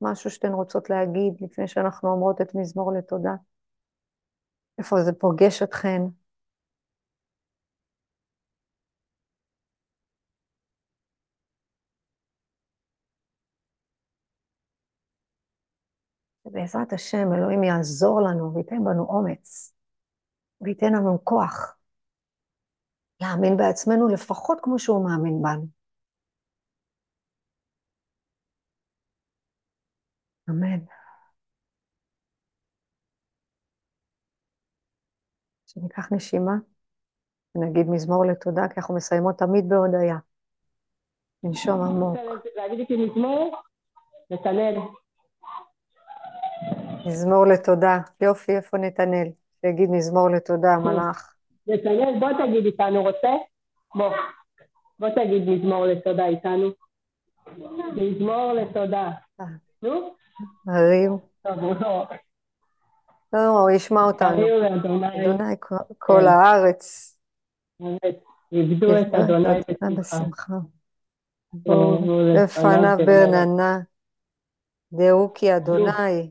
A: משהו שאתן רוצות להגיד לפני שאנחנו אומרות את מזמור לתודה? איפה זה פוגש אתכן? ובעזרת השם אלוהים יעזור לנו וייתן בנו אומץ, וייתן לנו כוח להאמין בעצמנו לפחות כמו שהוא מאמין בנו. אמן. שניקח נשימה ונגיד מזמור לתודה, כי אנחנו מסיימות תמיד בהודיה. ננשום עמוק.
C: להגיד איתי מזמור? נתנאל.
A: מזמור לתודה. יופי, איפה נתנאל? שיגיד מזמור לתודה, המלאך.
C: נתנאל, בוא תגיד איתנו, רוצה? בוא. בוא תגיד מזמור לתודה איתנו. מזמור לתודה.
A: אה.
C: נו? הוא לא.
A: לא, הוא ישמע אותנו. אדוני כל- כל הארץ.
C: עבדו את אדוני בשמחה.
A: לפניו ברננה. דעו כי אדוני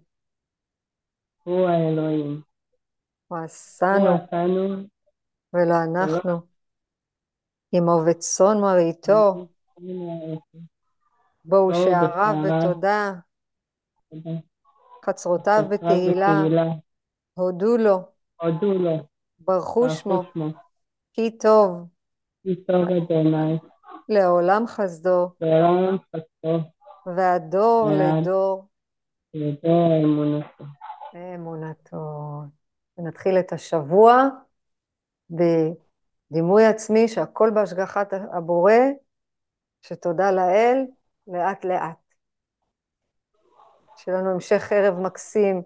C: הוא האלוהים.
A: הוא
C: הוא
A: עשנו
C: עשנו.
A: ולא אנחנו. עמו וצאן מרעיתו, בואו שעריו. בתודה, חצרותיו בתהילה. הודו לו,
C: הודו לו.
A: ברכו שמו. כי טוב,
C: כי טוב אדוני.
A: לעולם חסדו,
C: לעולם חסדו.
A: והדור לדור
C: לדור אמונתו.
A: אמונתו. ונתחיל את השבוע בדימוי עצמי שהכל בהשגחת הבורא, שתודה לאל, לאט לאט. שיהיה לנו המשך ערב מקסים